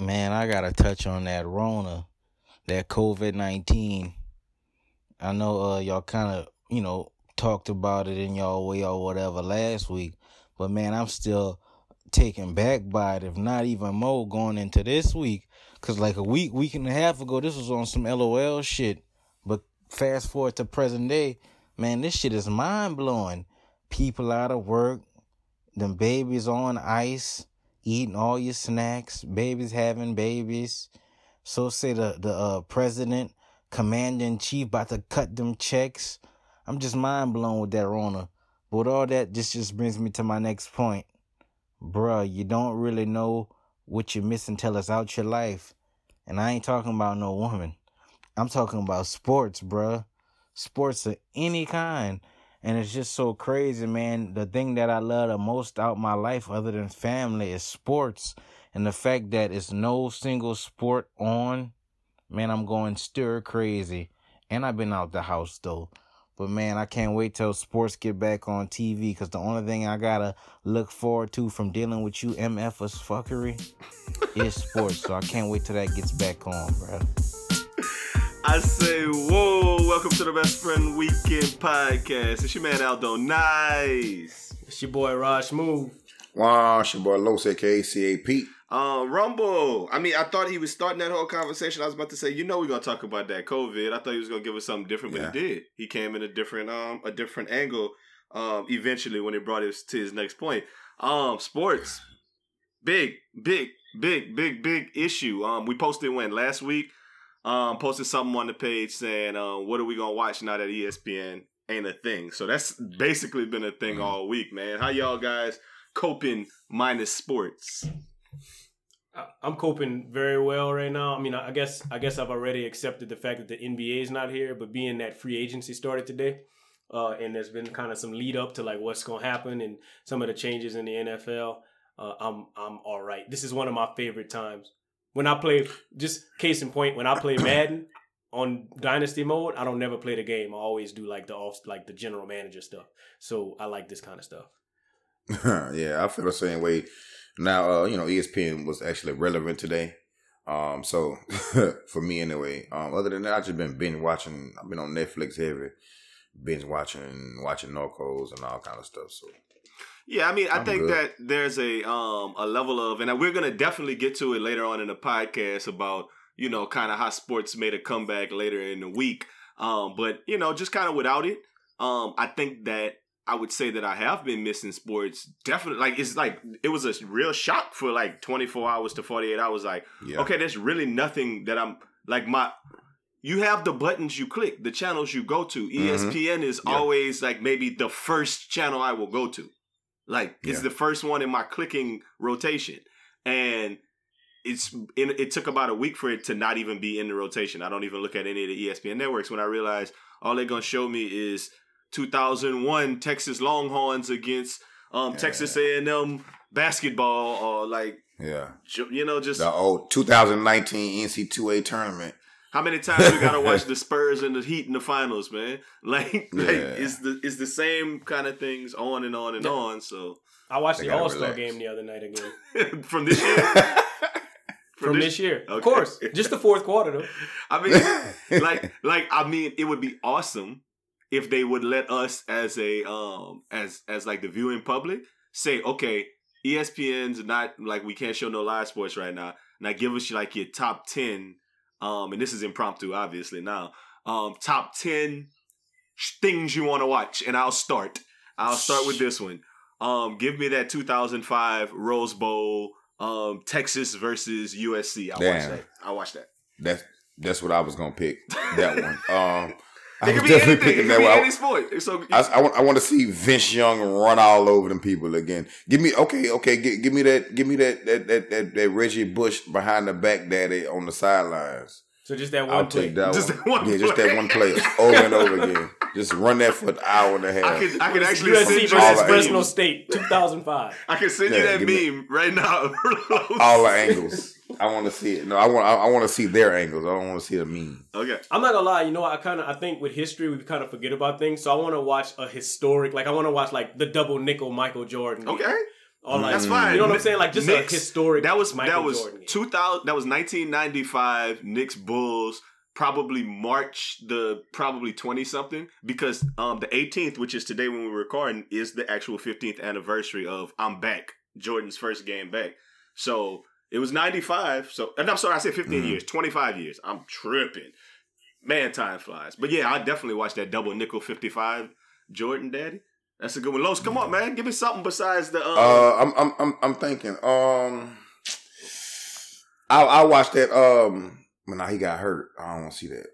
Man, I gotta touch on that Rona, that COVID nineteen. I know uh y'all kind of you know talked about it in y'all way or whatever last week, but man, I'm still taken back by it, if not even more, going into this week. Cause like a week, week and a half ago, this was on some LOL shit. But fast forward to present day, man, this shit is mind blowing. People out of work, them babies on ice eating all your snacks, babies having babies. So say the the uh, president, commander in chief, about to cut them checks. I'm just mind blown with that Rona. But all that, just just brings me to my next point, bruh. You don't really know what you're missing till it's out your life, and I ain't talking about no woman. I'm talking about sports, bruh. Sports of any kind. And it's just so crazy, man. The thing that I love the most out my life, other than family, is sports. And the fact that it's no single sport on, man, I'm going stir crazy. And I've been out the house though. But man, I can't wait till sports get back on TV because the only thing I gotta look forward to from dealing with you MFers fuckery is sports. So I can't wait till that gets back on, bro. I say, whoa, welcome to the Best Friend Weekend Podcast. It's your man Aldo Nice. It's your boy Raj Move. Wow, it's your boy Los, aka CAP. Um, Rumble. I mean, I thought he was starting that whole conversation. I was about to say, you know, we're gonna talk about that COVID. I thought he was gonna give us something different, but Yeah. he did. He came in a different um a different angle. Um, eventually when he brought us to his next point. Um, sports. Big, big, big, big, big issue. Um, we posted when last week. Um, posted something on the page saying, um, what are we gonna watch now that ESPN ain't a thing? So that's basically been a thing Mhm. all week, man. How y'all guys coping minus sports? I'm coping very well right now. I mean, I I guess I guess I've already accepted the fact that the NBA is not here, but being that free agency started today, uh, and there's been kind of some lead up to like what's gonna happen and some of the changes in the NFL. Uh, I'm I'm all right. This is one of my favorite times when I play. Just case in point, when I play Madden on Dynasty mode, I don't never play the game. I always do like the off like the general manager stuff. So I like this kind of stuff. yeah, I feel the same way. Now, uh, you know, ESPN was actually relevant today. Um, so for me anyway. Um, other than that, I've just been binge watching. I've been on Netflix heavy, binge watching, watching Narcos and all kind of stuff. So Yeah, I mean, I I'm think good. that there's a um a level of, and we're gonna definitely get to it later on in the podcast about you know kind of how sports made a comeback later in the week. Um, but you know, just kind of without it, um, I think that I would say that I have been missing sports. Definitely, like it's like it was a real shock for like 24 hours to 48 hours. Like, yeah, okay, there's really nothing that I'm like my. You have the buttons you click, the channels you go to. ESPN is Yeah. always like maybe the first channel I will go to. Like it's Yeah. the first one in my clicking rotation, and it's it, it took about a week for it to not even be in the rotation. I don't even look at any of the ESPN networks when I realized all they're gonna show me is 2001 Texas Longhorns against um, Yeah. Texas A&M basketball, or like yeah. you know just The old 2019 NC2A tournament. How many times we gotta watch the Spurs and the Heat in the finals, man? Like, like Yeah. it's the it's the same kind of things on and on and Yeah. on. So I watched They the All Star game the other night again. from this year, from this year. Of course, just the fourth quarter though. I mean, like, like I mean, it would be awesome if they would let us as a um as as like the viewing public say, okay, ESPN's not like we can't show no live sports right now. Now give us like your top ten, um, and this is impromptu, obviously now. Um, top ten things you want to watch, and I'll start. I'll start with this one. Um, give me that 2005 Rose Bowl, um, Texas versus USC. I watch that. I watch that. That's that's what I was gonna pick. That one. Um, It was could be definitely anything. It could that be one. any sport. So I, I want I want to see Vince Young run all over them people again. Give me okay, okay, give, give me that, give me that that, that that that Reggie Bush behind the back daddy on the sidelines. So just that one I'll play. take that Just one. that one yeah, just that one play over and over again. Just run that for an hour and a half. I could I could actually USC send you versus all that the Fresno. State, 2005. I can send you that give me- meme right now. all the angles. I want to see it. No, I want I, I want to see their angles. I don't want to see the meme. Okay. I'm not gonna lie, you know, I kind of I think with history we kind of forget about things. So I want to watch a historic, like I want to watch like the double nickel Michael Jordan. game. Okay. or like That's fine. you know what I'm saying, like just Knicks, a historic. That was Michael that was Jordan 2000 that was 1995 Knicks Bulls probably March the probably 20 something because um the 18th which is today when we're recording is the actual 15th anniversary of I'm back Jordan's first game back. So it was 95 so and I'm sorry I said 15 Mhm. years 25 years. I'm tripping. Man time flies. But yeah, I definitely watched that double nickel 55 Jordan daddy. That's a good one. Los, come on, man. Give me something besides the um, Uh, I'm I'm I'm I'm thinking. Um, I I watched that. Um, when now he got hurt. I don't want to see that.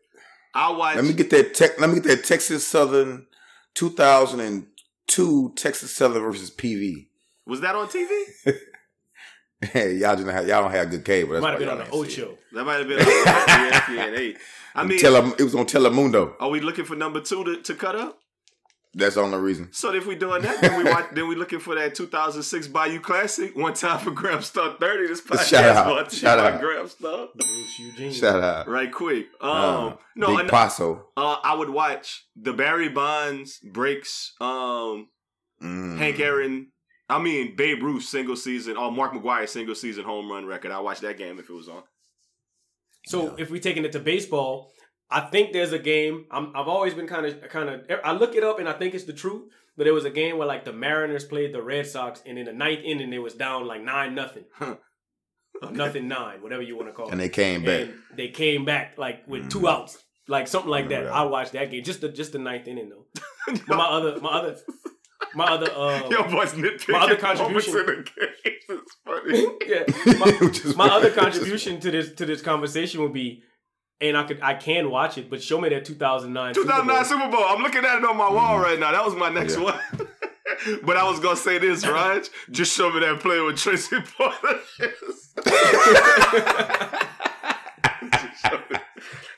I watched Let me get that tech. Let me get that Texas Southern 2002 Texas Southern versus PV. Was that on TV? Hey, y'all just don't have, y'all don't have good cable. That's might have been on the ain't see it. Ocho. That might have been on ESPN eight. I mean, Tele, it was on Telemundo. are we looking for number two to, to cut up? That's the only reason. So if we doing that, then we watch, then we looking for that 2006 Bayou Classic. One time for Graham Star 30. This podcast Shout out. brought Shout out. Graham Star. Bruce Eugene. Shout out. Right quick. Um, Uh, no, Big Paso. uh, I would watch the Barry Bonds breaks. Um, Mm. Hank Aaron. I mean Babe Ruth single season. Or Mark McGwire single season home run record. I watched that game if it was on. So if we're taking it to baseball, I think there's a game. I'm, I've always been kind of kind of. I look it up and I think it's the truth. But there was a game where like the Mariners played the Red Sox, and in the ninth inning they was down like nine nothing, Huh. or nothing nine, whatever you want to call it. And they came back. And they came back like with two Mhm. outs, like something like that. Remember I watched that game, just the just the ninth inning though. But my other my other my other um, Your boy's nitpicking. my other contribution- in the game. It's funny. yeah, my, my other contribution to this to this conversation would be, and I could I can watch it, but show me that 2009 Super 2009 Bowl. Super Bowl. I'm looking at it on my wall right now. That was my next Yeah. one. but I was gonna say this, Raj. Just show me that play with Tracy Porter.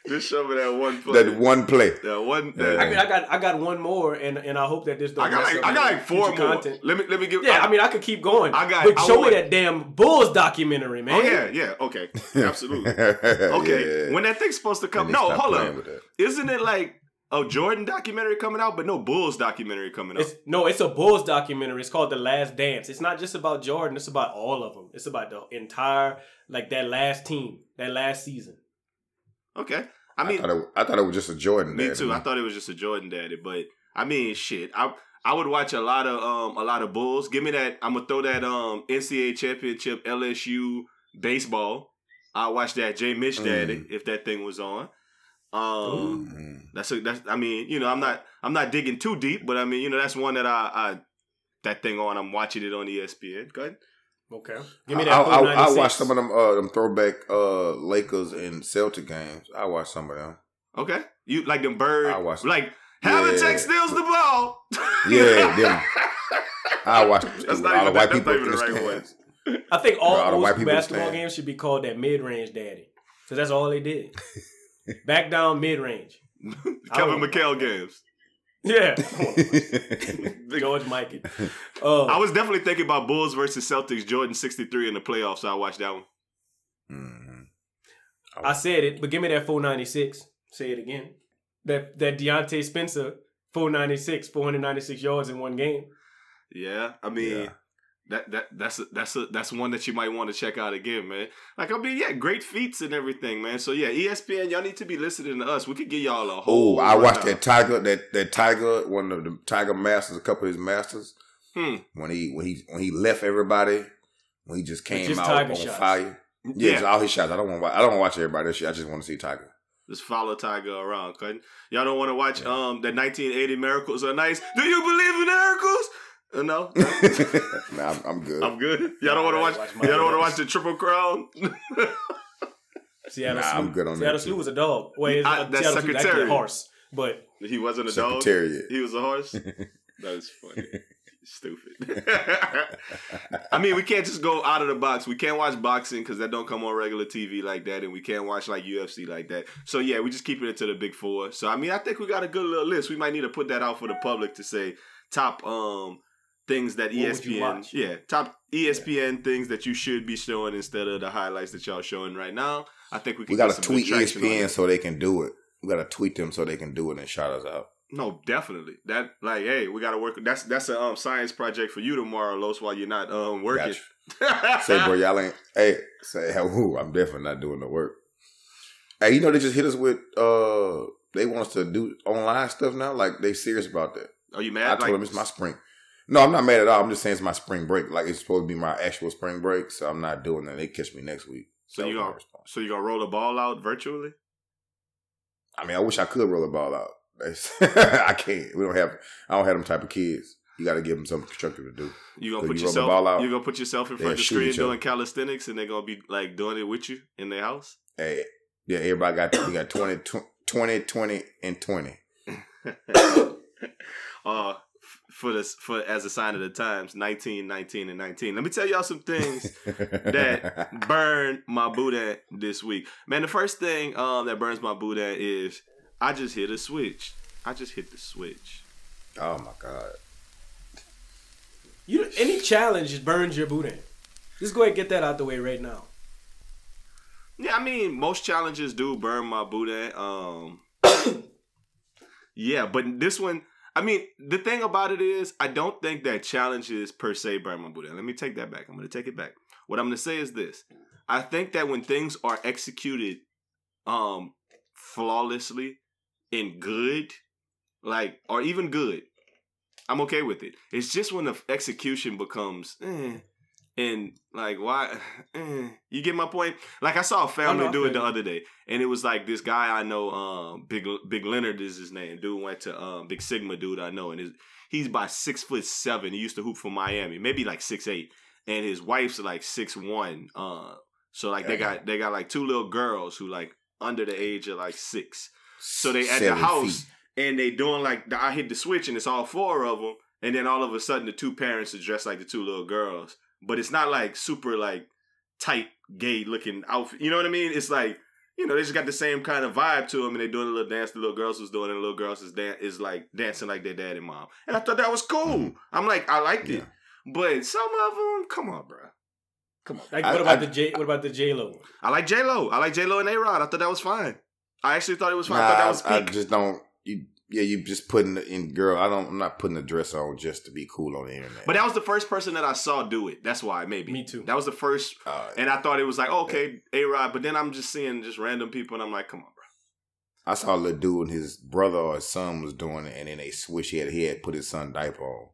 Just, show me, just show me that one play. that one play. that one. Yeah. I, mean, I got I got one more, and and I hope that this don't I got mess like up I got like four future more. Let me let me give. Yeah, I mean I could keep going. I got- but I show want- me that damn Bulls documentary, man. Oh yeah, yeah. Okay, absolutely. Okay, Yeah. when that thing's supposed to come? No, hold on. up. with that. Isn't it like a Jordan documentary coming out, but no Bulls documentary coming out? It's, no, it's a Bulls documentary. It's called The Last Dance. It's not just about Jordan. It's about all of them. It's about the entire like that last team, that last season. Okay, I I, mean, thought it, I thought it was just a Jordan. Daddy. Me dad. too. I thought it was just a Jordan daddy, but I mean, shit. I I would watch a lot of um a lot of Bulls. Give me that. I'm gonna throw that um NCAA championship LSU baseball. I watch that Jay Mitch daddy if that thing was on. Um, Mhm. that's a that's. I mean, you know, I'm not I'm not digging too deep, but I mean, you know, that's one that I I that thing on. I'm watching it on ESPN. Go ahead. Okay, give me I, that. I, I, I watched some of them uh them throwback uh Lakers and Celtic games. I watched some of them. Okay, you like them bird? I watched- like Havlicek Yeah. steals the ball. Yeah, them. I watched That's all not the even- white that's people not in the the right stands. I think all All the old white people basketball stand. games should be called that mid range daddy. So that's all they did. Back down mid range. Kevin I McHale games. Yeah. George Michael. Uh, I was definitely thinking about Bulls versus Celtics, Jordan 63 in the playoffs, so I watched that one. Mhm. I said it, but give me that 496. Say it again. That that Deontay Spencer 496, 496 yards in one game. Yeah, I mean Yeah. That that that's a, that's a, that's one that you might want to check out again, man. Like I mean, yeah, great feats and everything, man. So yeah, ESPN, y'all need to be listening to us. We could give y'all a whole. Oh. I watched rundown. that Tiger, that that Tiger, one of the Tiger Masters, a couple of his masters. Hmm. When he when he when he left everybody, when he just came just out Tiger on shots. fire. Yeah, Yeah, all his shots. I don't want. I don't want to watch everybody. That shit. I just want to see Tiger. just follow Tiger around. Okay? Y'all don't want to watch um the 1980 Miracle on Ice. Do you believe in miracles? Uh, no, nah, I'm, I'm good. I'm good. Y'all don't want to watch. watch Y'all don't want to watch the Triple Crown. Seattle Nah, Slew. I'm good on Seattle that, Slew too. was a dog. Wait, I- uh, that's Seattle Slew was actually a Secretariat. horse. But He wasn't a dog. Secretariat. He was a horse. that is funny. Stupid. I mean, we can't just go out of the box. We can't watch boxing because that don't come on regular TV like that, and we can't watch like UFC like that. So yeah, we just keeping it to the big four. So I mean, I think we got a good little list. We might need to put that out for the public to say top um things that What ESPN, yeah, top ESPN things that you should be showing instead of the highlights that y'all showing right now. I think we can We gotta tweet ESPN so they can do it. We got to tweet them so they can do it and shout us out. No, definitely. That like, hey, we gotta work. That's that's a um, science project for you tomorrow, Los, while you're not um working. Gotcha. Say, bro, y'all ain't. Hey, say, who? I'm definitely not doing the work. Hey, you know they just hit us with. uh They want us to do online stuff now. Like they serious about that. Are you mad? I mad? told them it's my spring. No, I'm not mad at all. I'm just saying it's my spring break. Like it's supposed to be my actual spring break, so I'm not doing that. They catch me next week. So That you gonna so you gonna roll the ball out virtually? I mean, I wish I could roll the ball out. I can't. We don't have. I don't have them type of kids. You got to give them something constructive to do. You gonna So put you yourself? ball out, You gonna put yourself in front of the screen doing calisthenics, and they're gonna be like doing it with you in their house. Hey, yeah, everybody got. We got 20, 20, 20, and twenty. uh, for this for as a sign of the times, 19, 19, and nineteen. Let me tell y'all some things that burn my boudin this week. Man, the first thing um that burns my boudin is I just hit a switch. I just hit the switch. Oh my god. you any challenge just burns your boudin. Just go ahead and get that out the way right now. Yeah, I mean most challenges do burn my boudin. Um, yeah, but this one, I mean, the thing about it is, I don't think that challenges per se burn my boudin. Let me take that back. I'm gonna take it back. What I'm gonna say is this: I think that when things are executed, um, flawlessly and good, like or even good, I'm okay with it. It's just when the execution becomes. Eh, and like why eh, you get my point? Like i saw a family do it the other day and it was like this guy i know um big big leonard is his name. Dude went to um big sigma dude i know and his, he's by six foot seven. He used to hoop for miami maybe like six eight. And his wife's like six one uh so like they Yeah. got they got like two little girls who like under the age of like six. So they at the house feet. and they doing like the, I hit the switch and it's all four of them, and then all of a sudden the two parents are dressed like the two little girls, but it's not like super like tight gay looking outfit. You know what I mean? It's like you know they just got the same kind of vibe to them, and they're doing a little dance. The little girls was doing, and the little girls is dan- is like dancing like their dad and mom, and I thought that was cool. Mhm. I'm like I liked it, Yeah. but some of them, come on, bro. Come on. Like I- what about I- the J? What about the J Lo? I like J Lo. I like J Lo and A Rod. I thought that was fine. I actually thought it was fine. Nah, I thought that was I, I just don't. You, yeah, you just putting it in girl. I don't. I'm not putting a dress on just to be cool on the internet. But that was the first person that I saw do it. That's why, maybe. Me too. That was the first, Uh, and I thought it was like, okay, A Rod. But then I'm just seeing just random people, and I'm like, come on, bro. I saw a little dude and his brother or his son was doing it, and then they switched. He had he had put his son diaper on.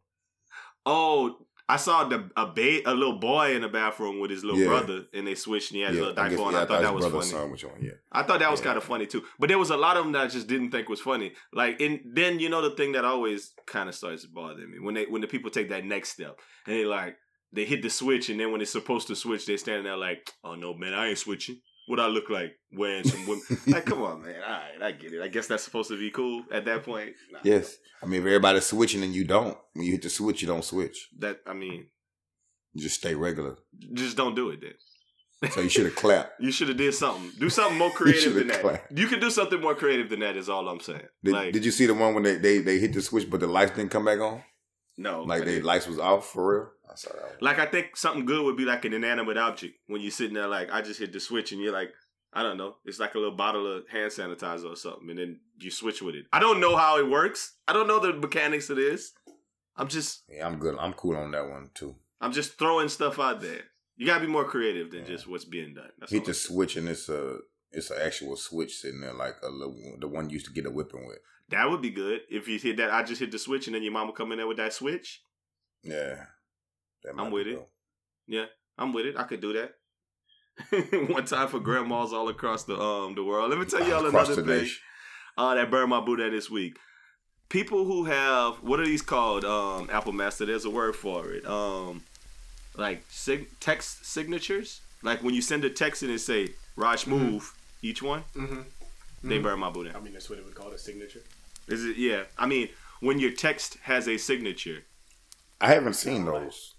Oh, I saw the a ba- a little boy in the bathroom with his little Yeah. brother, and they switched, and he had his little I diaper guess- on. yeah, I thought that his was funny. Was on, yeah. I thought that was Yeah. kind of funny too. But there was a lot of them that I just didn't think was funny. Like, and then you know the thing that always kind of starts bothering me when they when the people take that next step and they like they hit the switch, and then when it's supposed to switch, they're standing there like, oh no, man, I ain't switching. What I look like wearing some women? like, come on, man. All right, I get it. I guess that's supposed to be cool at that point. Nah. Yes, I mean if everybody's switching and you don't, when you hit the switch, you don't switch. That I mean, You just stay regular. just don't do it then. So you should have clapped. You should have did something. Do something more creative than that. clapped. You could do something more creative than that. Is all I'm saying. Did, like, did you see the one when they, they they hit the switch but the lights didn't come back on? no, Like the lights was off for real. I saw that. One. Like I think something good would be like an inanimate object when you're sitting there like I just hit the switch and you're like I don't know it's like a little bottle of hand sanitizer or something and then you switch with it. I don't know how it works. I don't know the mechanics of this. I'm just Yeah, I'm good. I'm cool on that one too. I'm just throwing stuff out there. You gotta be more creative than Yeah. just what's being done. That's Hit the switch and it's a it's an actual switch sitting there like a little, the one you used to get a whipping with. That would be good if you hit that. I just hit the switch and then your mama come in there with that switch. Yeah, I'm with it. dope. Yeah, I'm with it. I could do that. One time for grandmas all across the um the world. Let me tell y'all Across another thing. nation. uh, that burned my boudin this week. People who have what are these called? Um, Apple Master. There's a word for it. Um, like sig- text signatures. Like when you send a text and it say Raj move each one, Mm-hmm. they burn my boudin. I mean, that's what it would call a signature. Is it? Yeah. I mean, when your text has a signature. I haven't seen those.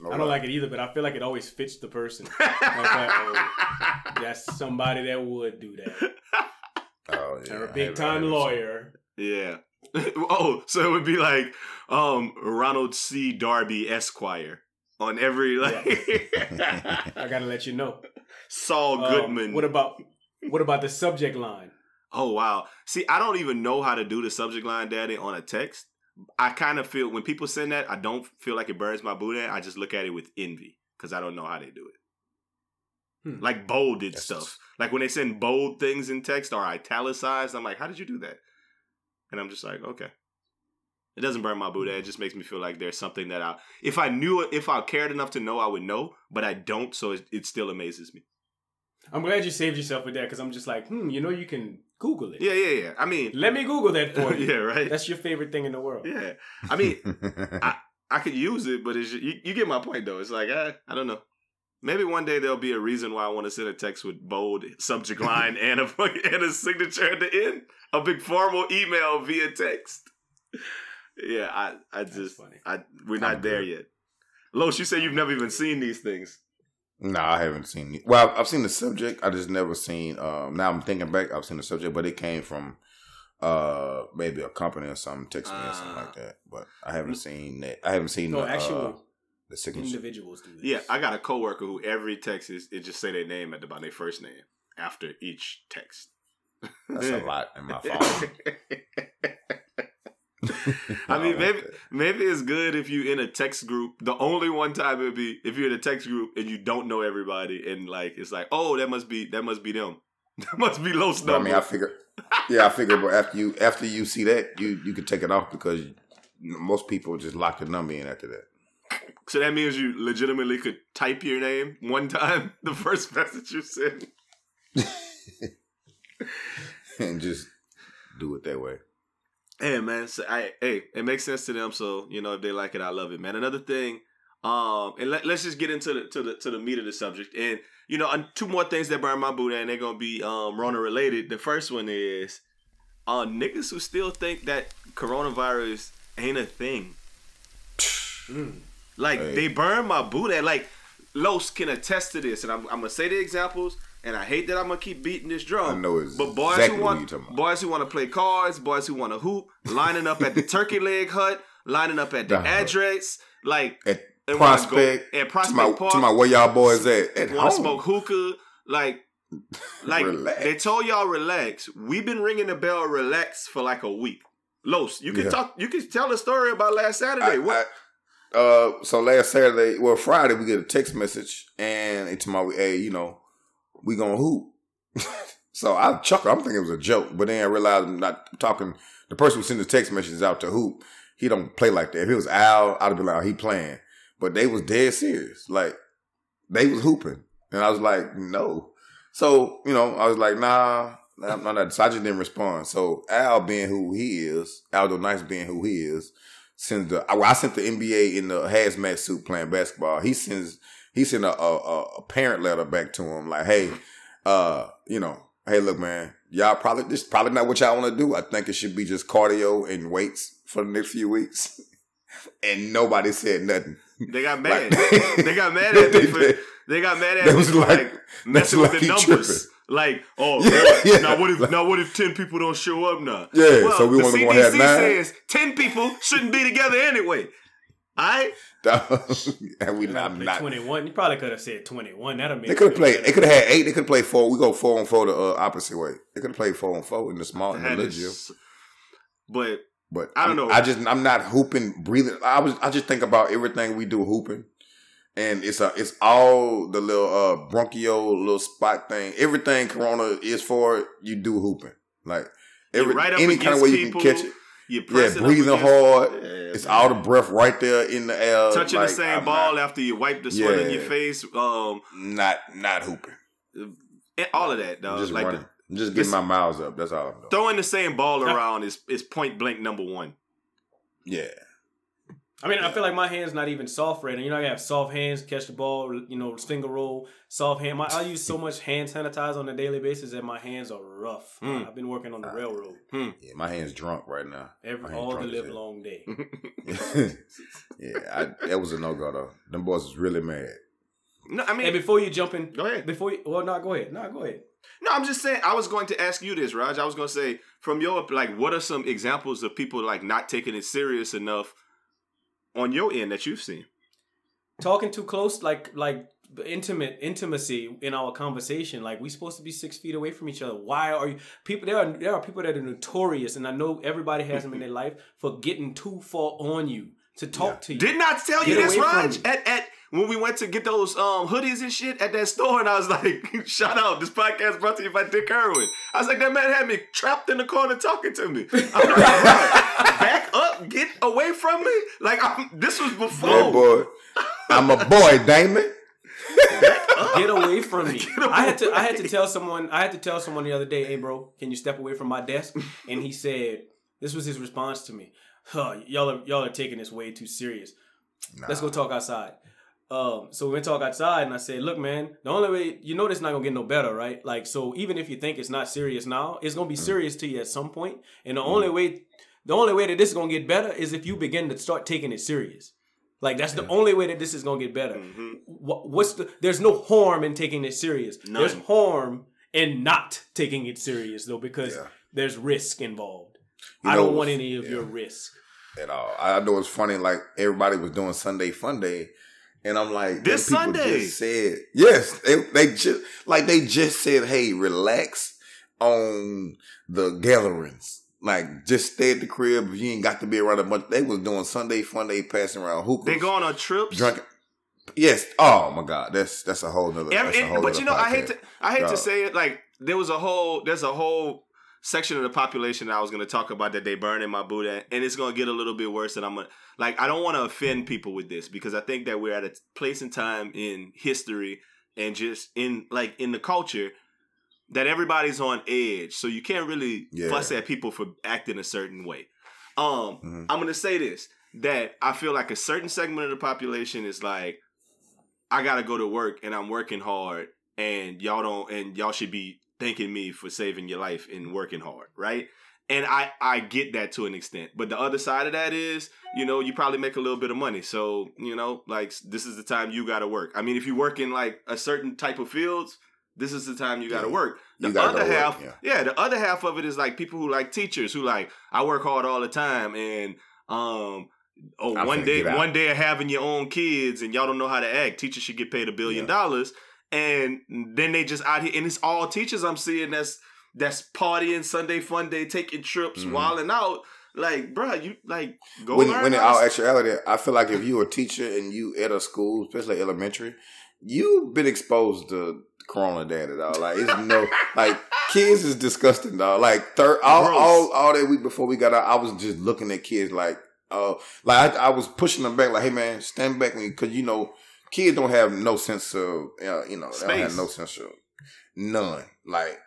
No I don't like it either, but I feel like it always fits the person. Like, oh, that's somebody that would do that. Oh, yeah. They're a I big time lawyer. Yeah. oh, so it would be like um Ronald C. Darby Esquire on every like I gotta let you know. Saul Um, Goodman. what about what about the subject line? Oh wow. See, I don't even know how to do the subject line daddy on a text. I kind of feel when people send that, I don't feel like it burns my boot. I just look at it with envy because I don't know how they do it. Hmm. Like bolded That's stuff. just- Like when they send bold things in text or italicized, I'm like, how did you do that? And I'm just like, okay. It doesn't burn my boot. It just makes me feel like there's something that I, if I knew it, if I cared enough to know, I would know, but I don't. So it, it still amazes me. I'm glad you saved yourself with that because I'm just like, hmm, you know, you can Google it. Yeah, yeah, yeah. I mean, Let me Google that for you. yeah, right. That's your favorite thing in the world. Yeah. I mean, I I could use it, but it's, you, you get my point though. It's like eh, I don't know. Maybe one day there'll be a reason why I want to send a text with bold subject line and a and a signature at the end, a big formal email via text. Yeah, I I That's just funny. I we're not I'm there good. yet. Los, you say you've never even seen these things. No, I haven't seen it. Well, I've, I've seen the subject. I just never seen. Um, now I'm thinking back. I've seen the subject, but it came from uh maybe a company or something text me or something Ah. like that. But I haven't seen that. I haven't seen No, the, actual uh, the signature. individuals do this. Yeah, I got a coworker who every text is it just say their name at the bottom, their first name after each text. That's a lot in my phone. I mean, maybe maybe it's good if you're in a text group. The only one time it'd be if you're in a text group and you don't know everybody, and like it's like, oh, that must be that must be them. That must be low But I mean, I figure. Yeah, I figure. But after you after you see that, you you can take it off because most people just lock the number in after that. so that means you legitimately could type your name one time, the first message you send. and just do it that way. Hey man, so I hey, it makes sense to them. So you know, if they like it, I love it, man. Another thing, um, and let, let's just get into the to the to the meat of the subject. And you know, two more things that burn my boot, and they're gonna be um Rona related. The first one is, uh, niggas who still think that coronavirus ain't a thing. Mm. Like Hey. they burn my boot at like Los can attest to this, and I'm, I'm gonna say the examples. And I hate that I'm gonna keep beating this drum. I know it's but boys exactly who want you're talking about. boys who want to play cards, boys who want to hoop, lining up at the turkey leg hut, lining up at the The address, like At Prospect, go, at to Prospect my, Park, to my where y'all boys at? At want to home. smoke hookah, like. Like they told y'all relax. We've been ringing the bell relax for like a week. Los, you can Yeah. talk. You can tell a story about last Saturday. I- what? I- uh, so last Saturday, well Friday, we get a text message and it's my hey, you know, we gonna hoop. so I chuckled. I'm thinking it was a joke, but then I realized I'm not talking. The person who sent the text messages out to hoop, he don't play like that. If it was Al, I'd be like, oh, he playing. But they was dead serious. Like they was hooping, and I was like, no. So you know, I was like, nah. I'm not, so I just didn't respond. So Al being who he is, Aldo Nice being who he is, sends the. Well, I sent the NBA in the hazmat suit playing basketball. He sends he sent a, a a parent letter back to him like, hey, uh, you know, hey, look, man, y'all probably this is probably not what y'all want to do. I think it should be just cardio and weights for the next few weeks. and nobody said nothing. They got mad. Like- they got mad at me for. They- got mad at me was for like- like, messing like with the numbers. tripping. Like, oh, Yeah, yeah. now what if now what if ten people don't show up now? Yeah, so we wanna go CDC ahead nine? says ten people shouldn't be together anyway. All right, and we You not, not 21. You probably could have said 21. That'll make They could have played. better. They could have had eight. They could have played four. We go four and four the uh, opposite way. They could have played four and four in the small in the That is- gym. but But I don't I'm- know. I just I'm not hooping, breathing. I was I just think about everything we do hooping, and it's a it's all the little uh bronchial little spot thing. Everything Corona is for you do hooping like every right up any kind of against way you can catch it. You Yeah, pressing up breathing hard. Yeah, It's man. all the breath right there in the air. touching like, the same I'm ball Not, after you wipe the sweat in your face. Um, not not hooping. and all of that, I'm dog. just Like running. the, I'm just getting my miles up. That's all I'm doing. throwing the same ball around is is point blank number one. Yeah. I mean, I feel like my hands not even soft right now. You know, I have soft hands, catch the ball, you know, finger roll, soft hand. My, I use so much hand sanitizer on a daily basis that my hands are rough. Mm. I've been working on the railroad Yeah, my hand's drunk right now. every all the drunk live hell. long day. yeah, I, that was a no go though. Them boys was really mad. no, I mean, And before you jump in, go ahead. before you, well, no, go ahead, no, go ahead. No, I'm just saying. I was going to ask you this, Raj. I was going to say, from your like, what are some examples of people like not taking it serious enough on your end that you've seen? Talking too close, like like intimate intimacy in our conversation. Like we supposed to be six feet away from each other. Why are you people? There are there are people that are notorious, and I know everybody has them in their life for getting too far on you to talk to you. Didn't I tell you this, Raj? At at when we went to get those um hoodies and shit at that store, and I was like, "Shout out! This podcast brought to you by Dick Irwin." I was like, "That man had me trapped in the corner talking to me." I'm like, back up, get away from me! Like I'm, this was before. Hey boy, I'm a boy, Damon. get away from me. Get I had to I had to tell someone I had to tell someone the other day, hey bro, can you step away from my desk? And he said, this was his response to me. Huh, y'all are y'all are taking this way too serious. Let's go talk outside. Um, so we went to talk outside, and I said, "Look, man, the only way you know this is not gonna get no better, right? Like, so even if you think it's not serious now, it's gonna be serious to you at some point. And the only way, the only way that this is gonna get better is if you begin to start taking it serious. Like that's the only way that this is gonna get better. Mhm. What, what's the? There's no harm in taking it serious. None. There's harm in not taking it serious though, because Yeah. there's risk involved. You I know, don't want any of yeah. your risk. at all. I know it's funny, like everybody was doing Sunday Fun Day, and I'm like, This Sunday? just said yes. They they just like they just said, hey, relax on the gatherings. Like just stay at the crib. If you ain't got to be around a bunch. They was doing Sunday Fun Day, passing around hookahs. They going on trips. drinking. Yes. Oh my God. That's that's a whole nother. Every- a whole but you know, I hate to I hate to say it. Like there was a whole there's a whole section of the population that I was going to talk about that they burn in my boot at, and it's going to get a little bit worse. And I'm gonna like I don't want to offend people with this because I think that we're at a place and time in history and just in like in the culture that everybody's on edge, so you can't really Yeah. fuss at people for acting a certain way. Um, Mhm. I'm gonna say this that I feel like a certain segment of the population is like, I gotta go to work and I'm working hard, and y'all don't, and y'all should be thanking me for saving your life and working hard, right? And I I get that to an extent, but the other side of that is, you know, you probably make a little bit of money, so you know, like this is the time you gotta work. I mean, if you work in like a certain type of fields, this is the time you gotta work. The other work, half, yeah. yeah, the other half of it is like people who like teachers who like I work hard all the time and um oh I'm one day one day of having your own kids and y'all don't know how to act. Teachers should get paid a billion dollars and then they just out here and it's all teachers I'm seeing that's that's partying Sunday fun day, taking trips, Mhm. wilding out. Like, bruh, you like go when, when in all actuality, I feel like if you're a teacher and you at a school, especially elementary, you've been exposed to Corona data, dog. Like it's no like kids is disgusting, dog. Like third all, Gross. all all that week before we got out, I was just looking at kids like uh like I, I was pushing them back, like, hey man, stand back because you know kids don't have no sense of uh, you know they don't have no sense of none like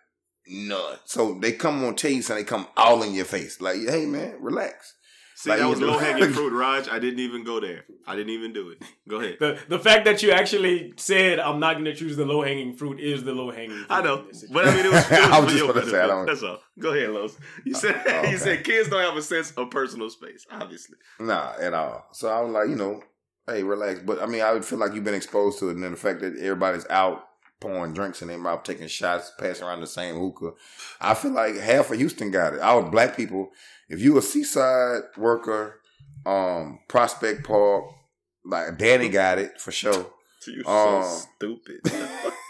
none. So they come on tell you something, they come all in your face, like, hey man, relax. See, like, that was low hanging fruit, Raj. I didn't even go there. I didn't even do it. Go ahead. The the fact that you actually said I'm not going to choose the low hanging fruit is the low hanging. fruit. I know, in but I mean, it was, it was I was just your gonna say, I benefit. don't- That's all. Go ahead, Los. You said Oh, okay. you said kids don't have a sense of personal space. Obviously, Nah, at all. So I was like, you know, hey, relax. But I mean, I would feel like you've been exposed to it, and then the fact that everybody's out pouring drinks in their mouth, taking shots, passing around the same hookah. I feel like half of Houston got it. Our black people, if you a seaside worker, um, Prospect Park, like Danny got it for sure. you're Oh. so stupid.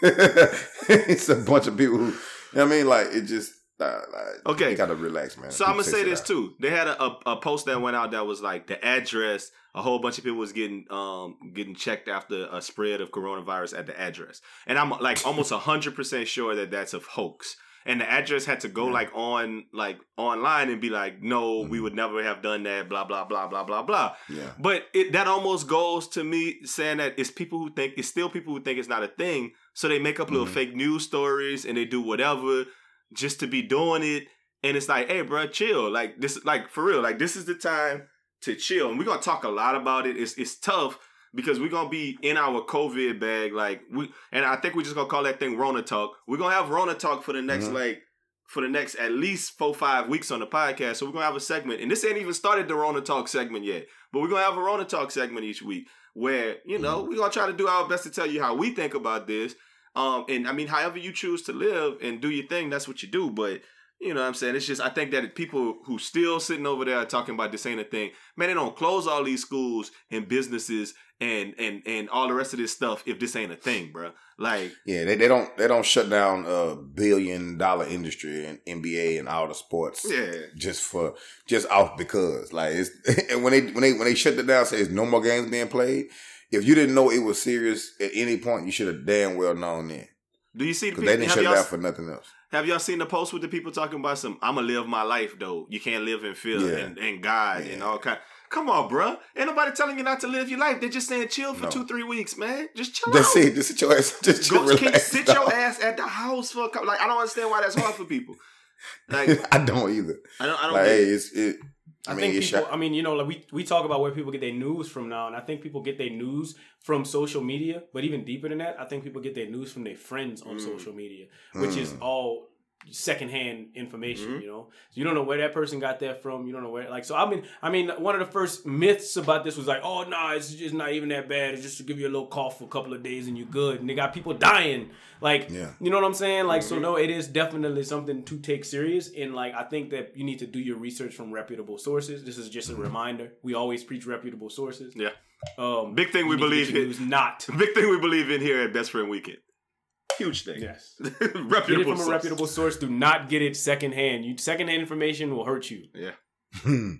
it's a bunch of people who, you know what I mean? Like, it just, uh, like, Okay. you gotta relax, man. So I'm gonna say this out. too. They had a, a, a post that went out that was like the address. A whole bunch of people was getting um getting checked after a spread of coronavirus at the address, and I'm like almost hundred percent sure that that's a hoax. And the address had to go Yeah. like on like online and be like, no, we Mhm. would never have done that. Blah blah blah blah blah blah. Yeah. But it that almost goes to me saying that it's people who think it's still people who think it's not a thing. So they make up little Mhm. fake news stories and they do whatever just to be doing it. And it's like, hey, bro, chill. Like this, like for real. Like this is the time to chill, and we're gonna talk a lot about it. It's it's tough because we're gonna be in our COVID bag, like we, and I think we're just gonna call that thing Rona talk. We're gonna have Rona talk for the next Mhm. like for the next at least four five weeks on the podcast. So we're gonna have a segment, and this ain't even started the Rona talk segment yet, but we're gonna have a Rona talk segment each week where you know we're gonna try to do our best to tell you how we think about this. Um, and I mean, however you choose to live and do your thing, that's what you do. But you know what I'm saying? It's just I think that people who still sitting over there talking about this ain't a thing, man, they don't close all these schools and businesses and and and all the rest of this stuff if this ain't a thing, bro. Like Yeah, they, they don't they don't shut down a billion dollar industry in NBA and all the sports yeah. just for just off because like it's and when they when they when they shut it down, say it's no more games being played. If you didn't know it was serious at any point, you should have damn well known then Do you see the because they didn't Have shut down for nothing else. have y'all seen the post with the people talking about some? I'ma live my life though. You can't live in fear Yeah. and, and God and all kind. Come on, bruh. Ain't nobody telling you not to live your life. They're just saying chill for No. two, three weeks, man. Just chill That's out. it. Just sit your ass. Just Go, relax, can sit your ass at the house for a couple? Like I don't understand why that's hard for people. Like I don't either. I don't. I don't. Like, hey, it's it. I, I, mean, think people. shot- I mean, you know, like we we talk about where people get their news from now, and I think people get their news from social media. But even deeper than that, I think people get their news from their friends on Mm. social media, which is Mm. all secondhand information. Mhm. You know, so you don't know where that person got that from. You don't know where. Like, so I mean, I mean, one of the first myths about this was like, oh no, nah, it's just not even that bad. It's just to give you a little cough for a couple of days and you're good. And they got people dying. Like, Yeah. you know what I'm saying? Like, so Mhm. no, it is definitely something to take serious. And like, I think that you need to do your research from reputable sources. This is just a reminder. We always preach reputable sources. Yeah. Um, Big thing we you need to believe in. Not. Big thing we believe in here at Best Friend Weekend. Huge thing. Yes. reputable. Get it from a reputable source. Do not get it secondhand. You secondhand information will hurt you. Yeah,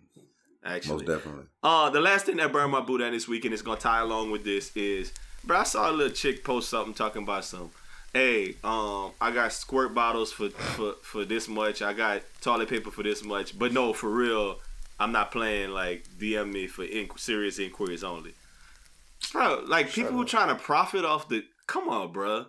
Actually. Most definitely. Uh, the last thing that burned my boot at this weekend is gonna tie along with this is, bro. I saw a little chick post something talking about some. Hey, um, I got squirt bottles for for for this much. I got toilet paper for this much. But no, for real, I'm not playing. Like DM me for in- serious inquiries only. Bro, like Shut people who trying to profit off the. Come on, bro.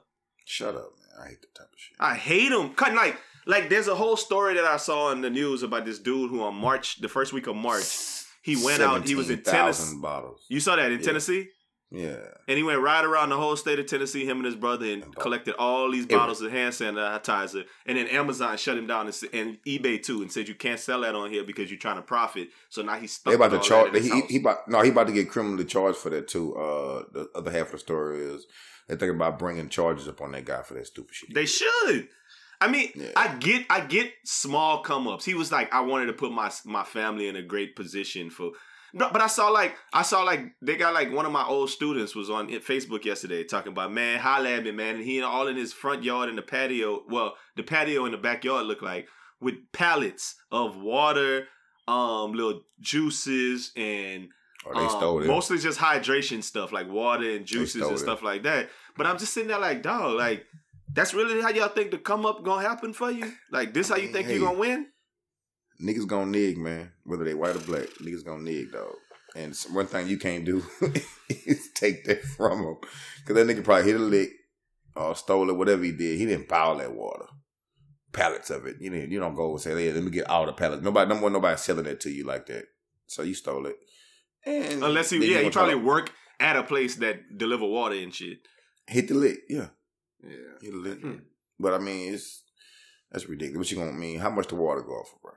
Shut up, man. I hate that type of shit. I hate him. Cutting like like there's a whole story that I saw in the news about this dude who on March, the first week of March, he went out. He was in Tennessee. bottles. You saw that in Yeah. Tennessee, Yeah. and he went right around the whole state of Tennessee. Him and his brother and And collected all these bottles of hand sanitizer. And then Amazon shut him down and, and eBay too, and said you can't sell that on here because you're trying to profit. So now he's stuck. They about to charge. his He, he about no. He about to get criminally charged for that too. Uh, the other half of the story is they're thinking about bringing charges up on that guy for that stupid shit. They should. I mean, Yeah. I get, I get small come ups. He was like, I wanted to put my my family in a great position for. No, but I saw like, I saw like they got like one of my old students was on Facebook yesterday talking about man, holla at me, man, and he and all in his front yard in the patio. Well, the patio in the backyard looked like with pallets of water, um, little juices and or they um, stole it. Mostly just hydration stuff like water and juices and it. stuff like that. But I'm just sitting there like, dog, like that's really how y'all think the come up gonna happen for you? Like this how you think Hey. you gonna win? Niggas gonna nig, man. Whether they white or black, niggas gonna nig, dog. And one thing you can't do is take that from him, because that nigga probably hit a lick or stole it, whatever he did. He didn't buy all that water, pallets of it. You didn't. You don't go and say, "Hey, let me get all the pallets." Nobody, number one, nobody selling that to you like that. So you stole it. And Unless he yeah, gonna he probably work at a place that deliver water and shit. hit the lick. Yeah, Yeah. hit the lick. Hmm. But I mean, it's that's ridiculous. What you gonna mean? How much the water go for, bro?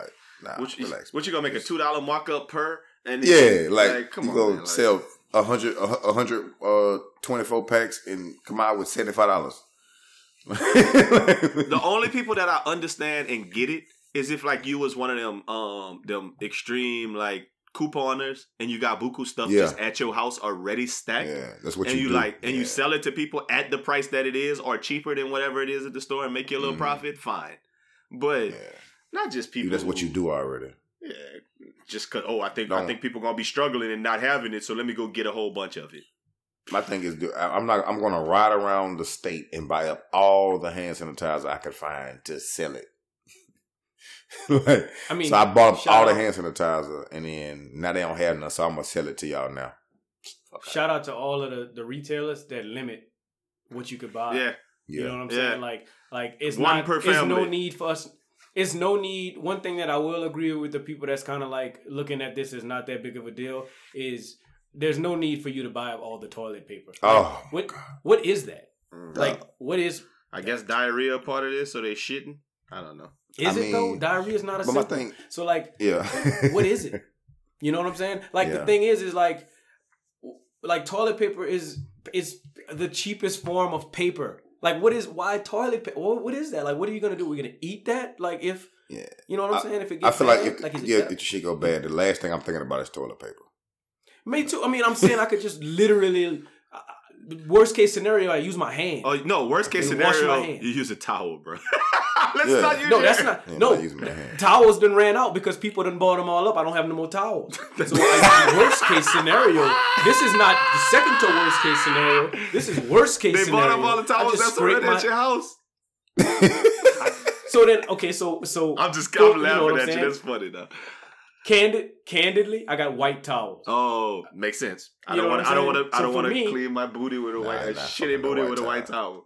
Like, nah, What you, relax. what you gonna make a two dollar markup per? And Yeah, like, come you on, go man, like- sell a hundred, a hu- a hundred, uh, twenty four packs and come out with seventy five dollars. The only people that I understand and get it is if like you was one of them um them extreme like couponers and you got buku stuff Yeah. just at your house already stacked. yeah, that's what and you, you, do. like and you sell it to people at the price that it is or cheaper than whatever it is at the store and make your little Mhm. profit, fine. But Yeah. not just people. that's what who- you do already. Yeah, just cause oh I think I Don't- think people gonna be struggling and not having it, so let me go get a whole bunch of it. My thing is, I- I'm not. I'm going to ride around the state and buy up all the hand sanitizer I could find to sell it. like, I mean, so I bought up shout all the hand sanitizer, and then now they don't have none, so I'm gonna sell it to y'all now. Fuck Shout out to all of the, the retailers that limit what you could buy. Yeah, Yeah, You know what I'm Yeah. saying? Like, like it's One not. per There's no need for us. it's no need. One thing that I will agree with the people that's kind of like looking at this as not that big of a deal is there's no need for you to buy all the toilet paper. Like, Oh, what what is that? Mm. Like what is I guess diarrhea part of this, so they shitting. I don't know. Is I it though? Diarrhea is not a symptom. thing- So like yeah. what is it? You know what I'm saying? Like the thing is, is like, like toilet paper is is the cheapest form of paper. Like, what is why toilet paper? What, what is that? Like, what are you gonna do? We're gonna eat that? Like, if Yeah. you know what I'm I- saying? If it I feel bad, like if, like it yeah, if shit go bad, the last thing I'm thinking about is toilet paper. me too. I mean, I'm saying I could just literally. Worst case scenario, I use my hand. Oh no! Worst case And scenario, you use a towel, bro. Let's Yeah. not use no, your that's not. Yeah, no, not my hand. towels done ran out because people done bought them all up. I don't have no more towels. So like, worst case scenario, this is not the second to worst case scenario. This is worst case scenario. They scenario. bought up all the I towels just that's already my- at your house. So then, okay, so so I'm just so, I'm you know laughing what I'm at you. That's funny though. Candid, candidly, I got white towels. Oh, makes sense. I You don't want. what I don't want to. I don't So want to clean my booty with a Nah, white, a shitty fucking booty white with a white towel. towel.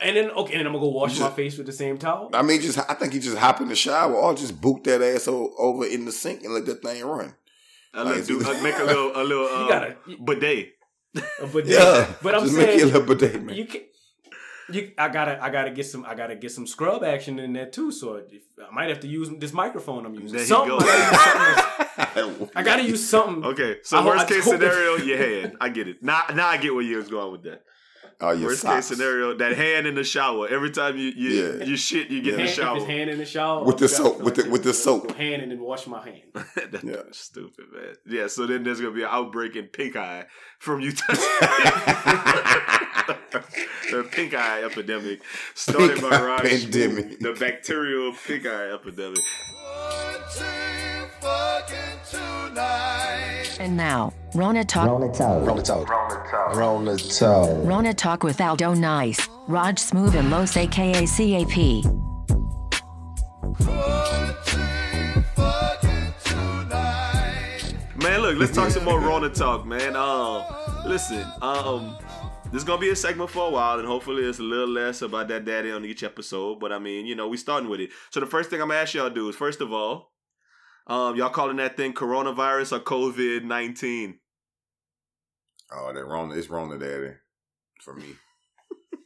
And then okay, and then I'm gonna go wash You my face with the same towel. I mean, just I think you just hop in the shower or just boot that ass over in the sink and let that thing run. I like, do, uh, make a little, a little. Uh, You gotta- bidet. But Yeah, but I'm just make saying your little bidet, man. you can. You, I gotta, I gotta get some, I gotta get some scrub action in there too. So if, I might have to use this microphone I'm using. There you go. I, gotta use something. I gotta use something. Okay, so I worst I case scenario, your hand. I get it. Now, now I get where you was going with that. Oh, your Worst socks. case scenario, that hand in the shower. Every time you you, Yeah. you shit, you get Yeah. in the shower. it's hand in the shower With the soap, with the- with the soap. go hand and then wash my hand. That's Yeah. stupid, man. Yeah, so then there's gonna be an outbreak in pink eye from you touching the pink eye epidemic started Pink by eye Raj. pandemic. The bacterial pink eye epidemic. And now, Rona Talk. Rona Talk. Rona Talk. Rona Talk. Rona Talk with Aldo Nice, Raj Smooth, and Los aka CAP. Man, look, let's talk some more Rona talk, man. Um, listen, um, this is gonna be a segment for a while, and hopefully it's a little less about that daddy on each episode. But I mean, you know, we starting with it. So the first thing I'm gonna ask y'all to do is, first of all, um, y'all calling that thing coronavirus or COVID nineteen? Oh, that wrong. It's wrong to daddy for me.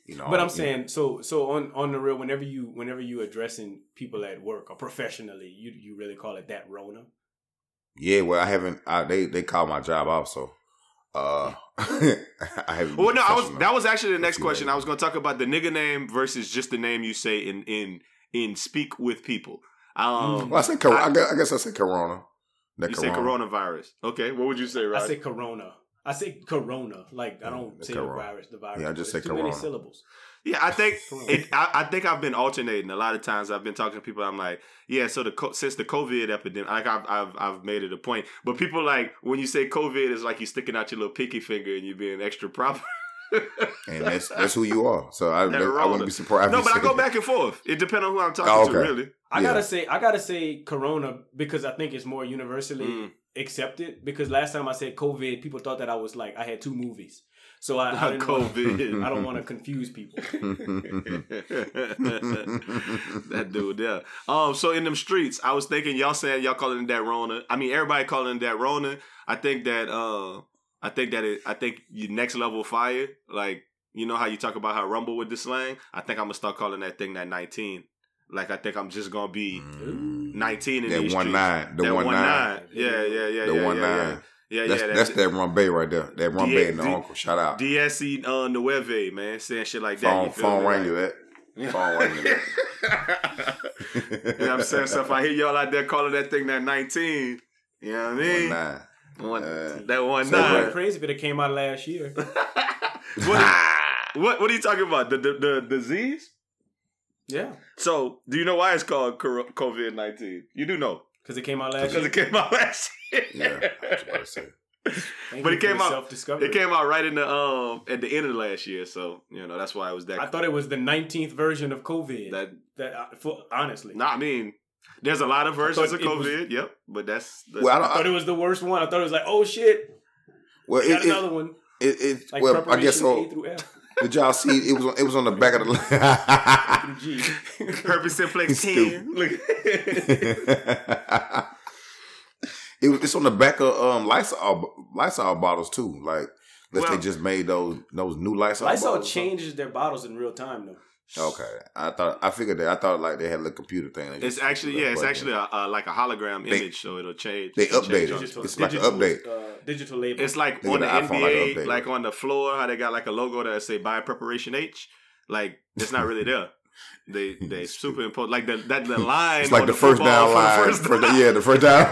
You know, But I'm you- saying, so so on on the real, whenever you whenever you addressing people at work or professionally, you you really call it that Rona. Yeah, well, I haven't. I, they they called my job off, so uh, I haven't. Well, no, I was that was actually the next question. days. I was gonna talk about the nigga name versus just the name you say in in in speak with people. Um, Well, I said, cor- I, guess, I guess I said Corona. That you say coronavirus. Okay, what would you say, right? I say Corona. I say Corona. Like I don't the say corona. the virus. The virus. Yeah, I just It's say too many Corona. syllables. Yeah, I think it, I, I think I've been alternating a lot of times. I've been talking to people. I'm like, yeah. So the since the COVID epidemic, like I've, I've I've made it a point. But people like when you say COVID, it's like you're sticking out your little pinky finger and you're being extra proper. and that's that's who you are. So I, That I Rona. wouldn't be surprised. no, but I go back and forth. It depends on who I'm talking Oh, to. Really. I Yeah. gotta say, I gotta say Corona because I think it's more universally Mm. accepted. Because last time I said COVID, people thought that I was like I had two movies. So I, I didn't wanna- COVID. I don't want to confuse people. that dude, yeah. Um, so in them streets, I was thinking y'all saying y'all calling it that Rona. I mean, everybody calling it that Rona. I think that uh, I think that it. I think you next level fire. Like you know how you talk about how Rumble with the slang. I think I'm gonna start calling that thing that 19. Like I think I'm just gonna be 19 in that these one streets. nine, the that one nine, Yeah, yeah, yeah, the yeah, one yeah, nine. yeah. Yeah, That's yeah, that's that Ron Bay right there. That Ron D- Bay and the D- uncle. Shout out. DSC uh, Nueve, man, saying shit like that. phone you feel phone me? rang you that. Phone rang you that. you know what I'm saying? So if I hear y'all out there calling that thing that 19, you know what I One mean? nine. One, Uh, that one so nine. crazy if it came out last year. what, what what are you talking about? The the, the disease? Yeah, So do you know why it's called COVID 19? You do know. because it came out last Because year. it came out last year. Yeah, I was about to say. Thank but it came out- It came out right in the um at the end of last year, so you know that's why it was that. I thought it was the 19th version of COVID. that that uh, for, honestly, no, I mean, there's a lot of versions of thought it was- COVID. yep, but that's, that's Well, I I don't. thought it was the worst one. I thought it was like, oh shit, well, I got it, another it, one. it, it, Like well, I guess so. A through F. Did y'all see? It was on, it was on the back of the. G. Herpes simplex Stupid. 10. Look. it was. It's on the back of um Lysol Lysol bottles too. Like, unless Well- they just made those those new Lysol. Lysol bottles. changes their bottles in real time though. Okay, I thought I figured that. I thought like they had a little computer thing. It's just- actually yeah, it's but- actually a, a, like a hologram They- image, so it'll change. they it'll change it. Digital, It's like an update. Uh, digital label. It's like They on the got iPhone NBA, update. like on the floor, how they got like a logo that say "Buy Preparation H." Like it's not really there. They they superimpose like the that the line. It's like on the, first football down for the line. first First- down. yeah, the first down.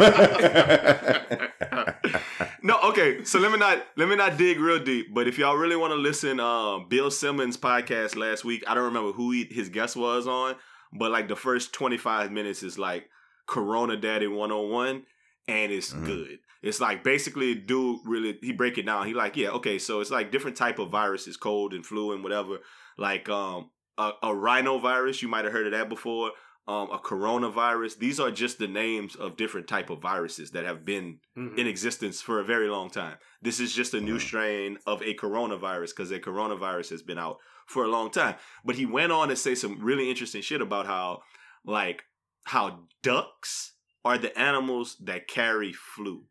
no, okay. So let me not let me not dig real deep. But if y'all really want to listen, um, Bill Simmons podcast last week. I don't remember who he, his guest was on, but like the first twenty five minutes is like Corona Daddy one on one, and it's Mhm. good. It's like basically, dude really he break it down. He like, yeah, okay, so it's like different type of viruses, cold and flu and whatever. Like um a, a rhinovirus, you might have heard of that before. Um, a coronavirus. These are just the names of different type of viruses that have been Mhm. in existence for a very long time. This is just a new Mhm. strain of a coronavirus because a coronavirus has been out for a long time. But he went on to say some really interesting shit about how, like, how ducks are the animals that carry flu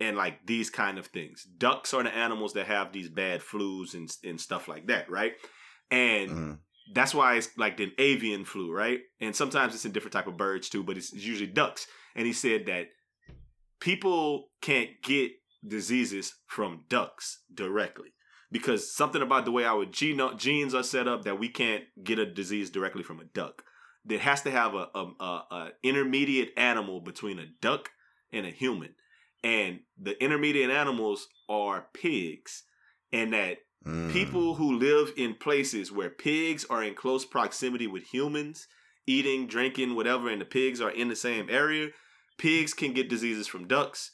and like these kind of things. Ducks are the animals that have these bad flus and, and stuff like that, right? And Mhm. That's why it's like the avian flu, right? And sometimes it's in different type of birds too, but it's usually ducks. And he said that people can't get diseases from ducks directly because something about the way our gene- genes are set up that we can't get a disease directly from a duck. There has to have a, a, a, a intermediate animal between a duck and a human, and the intermediate animals are pigs, and that Mhm. people who live in places where pigs are in close proximity with humans, eating, drinking, whatever, and the pigs are in the same area, pigs can get diseases from ducks.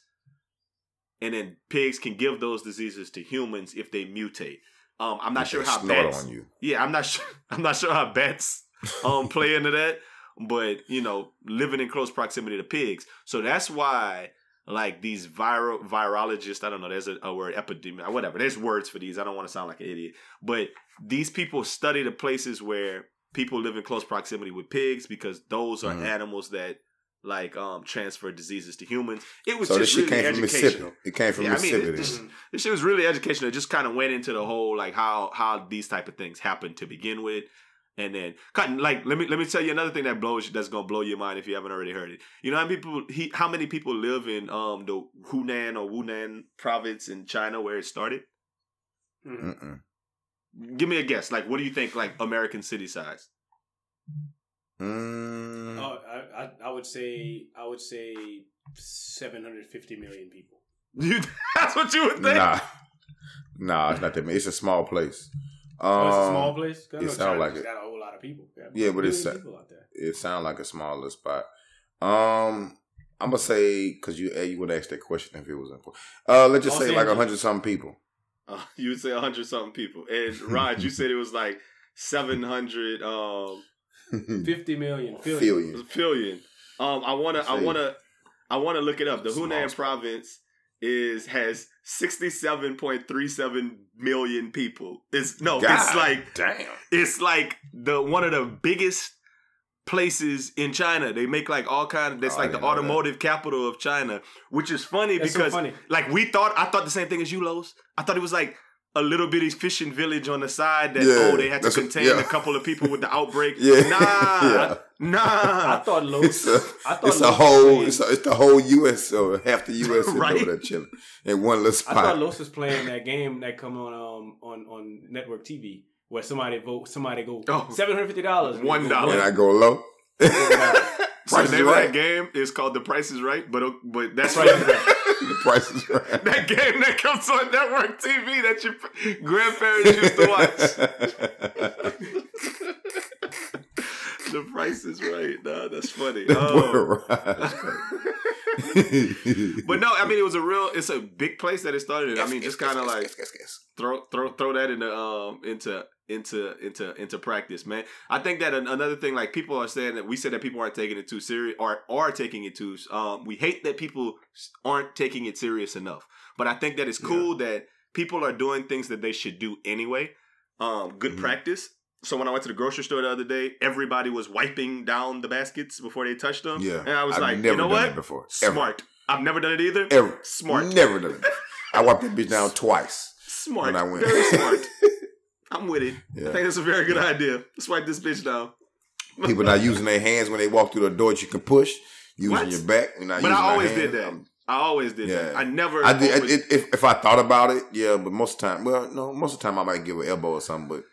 And then pigs can give those diseases to humans if they mutate. Um, I'm not sure how bats. on you. Yeah, I'm not sure. I'm not sure how bats um play into that, but you know, living in close proximity to pigs, so that's why like these viral virologists. I don't know. There's a, a word epidemic, whatever. There's words for these. I don't want to sound like an idiot, but these people study the places where people live in close proximity with pigs because those are Mhm. animals that like um transfer diseases to humans. It was So this just shit really came from Mississippi. It came from Yeah, I mean, Mississippi. it- this- this- this shit was really educational. It just kind of went into the whole like how how these type of things happen to begin with, and then kind of, like let me let me tell you another thing that blows that's gonna blow your mind if you haven't already heard it. You know how many people he how many people live in um the Hunan or Wunan province in China where it started? Mhm. Mm-mm. Give me a guess. Like, what do you think? Like American city size? Mm. Oh, I, I, I would say I would say 750 million people. You, that's what you would think. Nah, nah, it's not that many. It's a small place. Um, Oh, it's a small place. it know sound like it. got a whole lot of people. Yeah, but it's- people out there. It sounds like a smaller spot. Um, I'm gonna say because you eh, you would ask that question if it was important. Uh, let's just Los say like a hundred something people. Uh, you would say hundred something people. And Rod, you said it was like seven hundred um 50 million. Billion. Billion. billion. Um, I wanna, I wanna, I wanna look it up. The Hunan province is has sixty seven point three seven million people. It's no, it's like damn. it's like the one of the biggest places in China. They make like all kind of that's Oh, like the didn't that. automotive capital of China, which is funny That's so because funny. like we thought I thought the same thing as you, Los. I thought it was like a little bitty fishing village on the side that Yeah, oh they had to contain yeah. a couple of people with the outbreak. Yeah. Nah, Yeah. nah. I thought Los. It's a, I thought it's a whole, it's, a, it's the whole U.S. or half the U.S. is Right. over there chilling in one little spot. I thought spot. Los was playing that game that come on um on on network TV where somebody vote somebody go Oh. seven hundred fifty dollars One dollar. and I go low. So Price the is name of Right. that game is called The Price is Right, but but that's right. the price is right. that game that comes on network TV that your grandparents used to watch. the Price is Right. Nah, that's funny. Um, but no, I mean it was a real. It's a big place that it started. in. I mean, just kind of like throw throw throw that into um into into into into practice, man. I think that an- another thing, like people are saying that we said that people aren't taking it too serious or are taking it too. Um, we hate that people aren't taking it serious enough. But I think that it's cool that people are doing things that they should do anyway. um, good Mhm. practice. So when I went to the grocery store the other day, everybody was wiping down the baskets before they touched them. Yeah, and I was I've like, never you know what? that before. Ever. Smart. I've never done it either. Ever. Smart. Never done it. I wiped that bitch down twice. Smart. When I went. Very smart. I'm with it. I think that's a very good idea. Swipe this bitch down. People not using their hands when they walk through the door that you can push. Using What? your back. You're not But I always did that. Um, I always did that. Yeah. I never. I did. It, if if I thought about it, yeah. But most of the time, well, no. Most of the time, I might give an elbow or something. But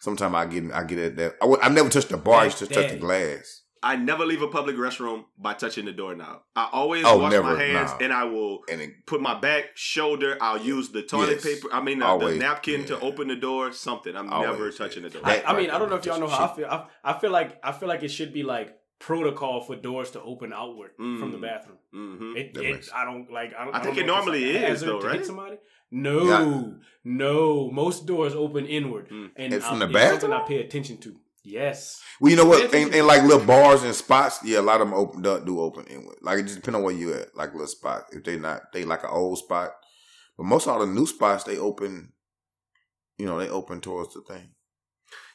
sometimes I get I get at that. I, would- I never touched the bar. I used to touch the glass. I never leave a public restroom by touching the doorknob. I always Oh, wash never, my hands nah. and I will And it, put my back, shoulder. I'll use the toilet Yes. paper. I mean, uh, Always, the napkin to open the door. Something. I'm Always, never yeah. touching the door. I, I mean, I don't know if y'all know touch how I feel. I, I feel like I feel like it should be like protocol for doors to open outward from the Mm. bathroom. hmm It, it, I don't like. I, don't, I think don't it know if it's normally a is, though, right? somebody. No, Yeah. no. Most doors open inward, Mm. and, And from I- the it's something bathroom? I pay attention to. Yes, well, you know what? Yeah, In, in like little bars and spots, yeah, a lot of them open do, do open inward. Like it just depends on where you at. Like little spots. If they not they like an old spot, but most of all the new spots they open. You know, they open towards the thing.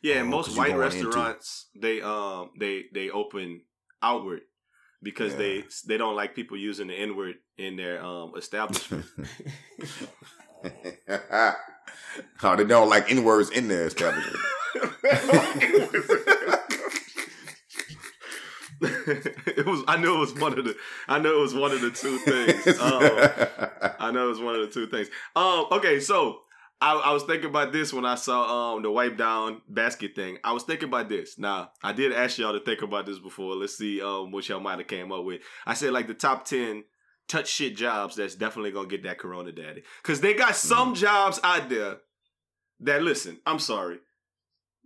Yeah, and most white restaurants they um they they open outward because Yeah. they they don't like people using the inward in their um establishment. oh, they don't like N words in their establishment. it was. I knew it was one of the. I know it was one of the two things. Um, I know it was one of the two things. Um. Okay. So I, I was thinking about this when I saw um the wipe down basket thing. I was thinking about this. Now I did ask y'all to think about this before. Let's see um what y'all might have came up with. I said like the top ten touch shit jobs that's definitely gonna get that Corona daddy because they got some jobs out there that listen. I'm sorry.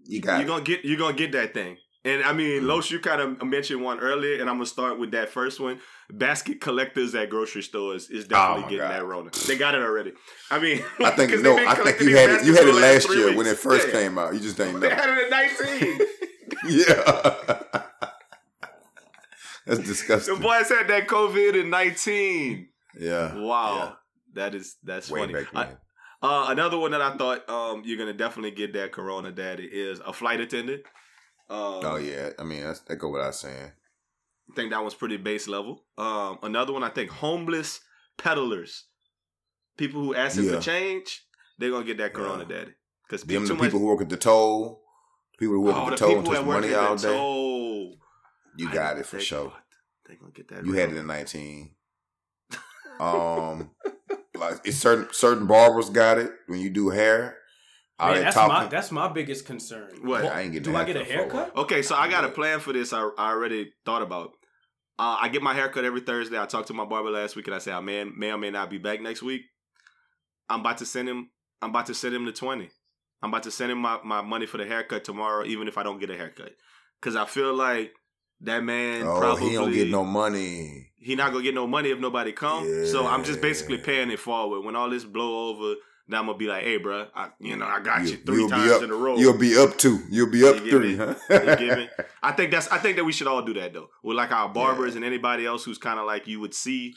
you got You're it. gonna get you're gonna get that thing. And I mean, Mhm. Los, you kind of mentioned one earlier, and I'm gonna start with that first one. Basket collectors at grocery stores is definitely Oh getting God. that Rona. They got it already. I mean, I think no. I think you had it. You had it last year when it first Yeah. came out. You just They know. had it at 19. yeah, that's disgusting. the boys had that COVID in 19. Yeah, Wow, that is that's way funny. back I- Uh, another one that I thought um, you're gonna definitely get that Corona daddy is a flight attendant. Um, oh yeah, I mean that's that go without saying. I think that one's pretty base level. Um, another one, I think homeless peddlers, people who ask Yeah. for change, they're gonna get that Corona Yeah. daddy because the much. people who work at the toll, people who work oh, at the toll and touch money all day. toll. You got it for sure. They gonna get that. You had it in nineteen. Um, like it's certain certain barbers got it when you do hair. All Man, that's talking. my that's my biggest concern. What? Well, I ain't getting do a I get a haircut for? Okay, so I got a plan for this. I, I already thought about. Uh, I get my haircut every Thursday. I talked to my barber last week, and I said I may may or may not be back next week. I'm about to send him. I'm about to send him the twenty. I'm about to send him my, my money for the haircut tomorrow, even if I don't get a haircut, because I feel like that man oh, probably he don't get no money. he not gonna get no money if nobody come. So I'm just basically paying it forward. When all this blow over, then I'm gonna be like, hey, bro, I, you know, I got you, You- 3 you'll be times up- in a row. You'll be up two. You'll be up You three, huh? You get me? I think that's. I think that we should all do that though. With like our barbers and anybody else who's kind of like you would see,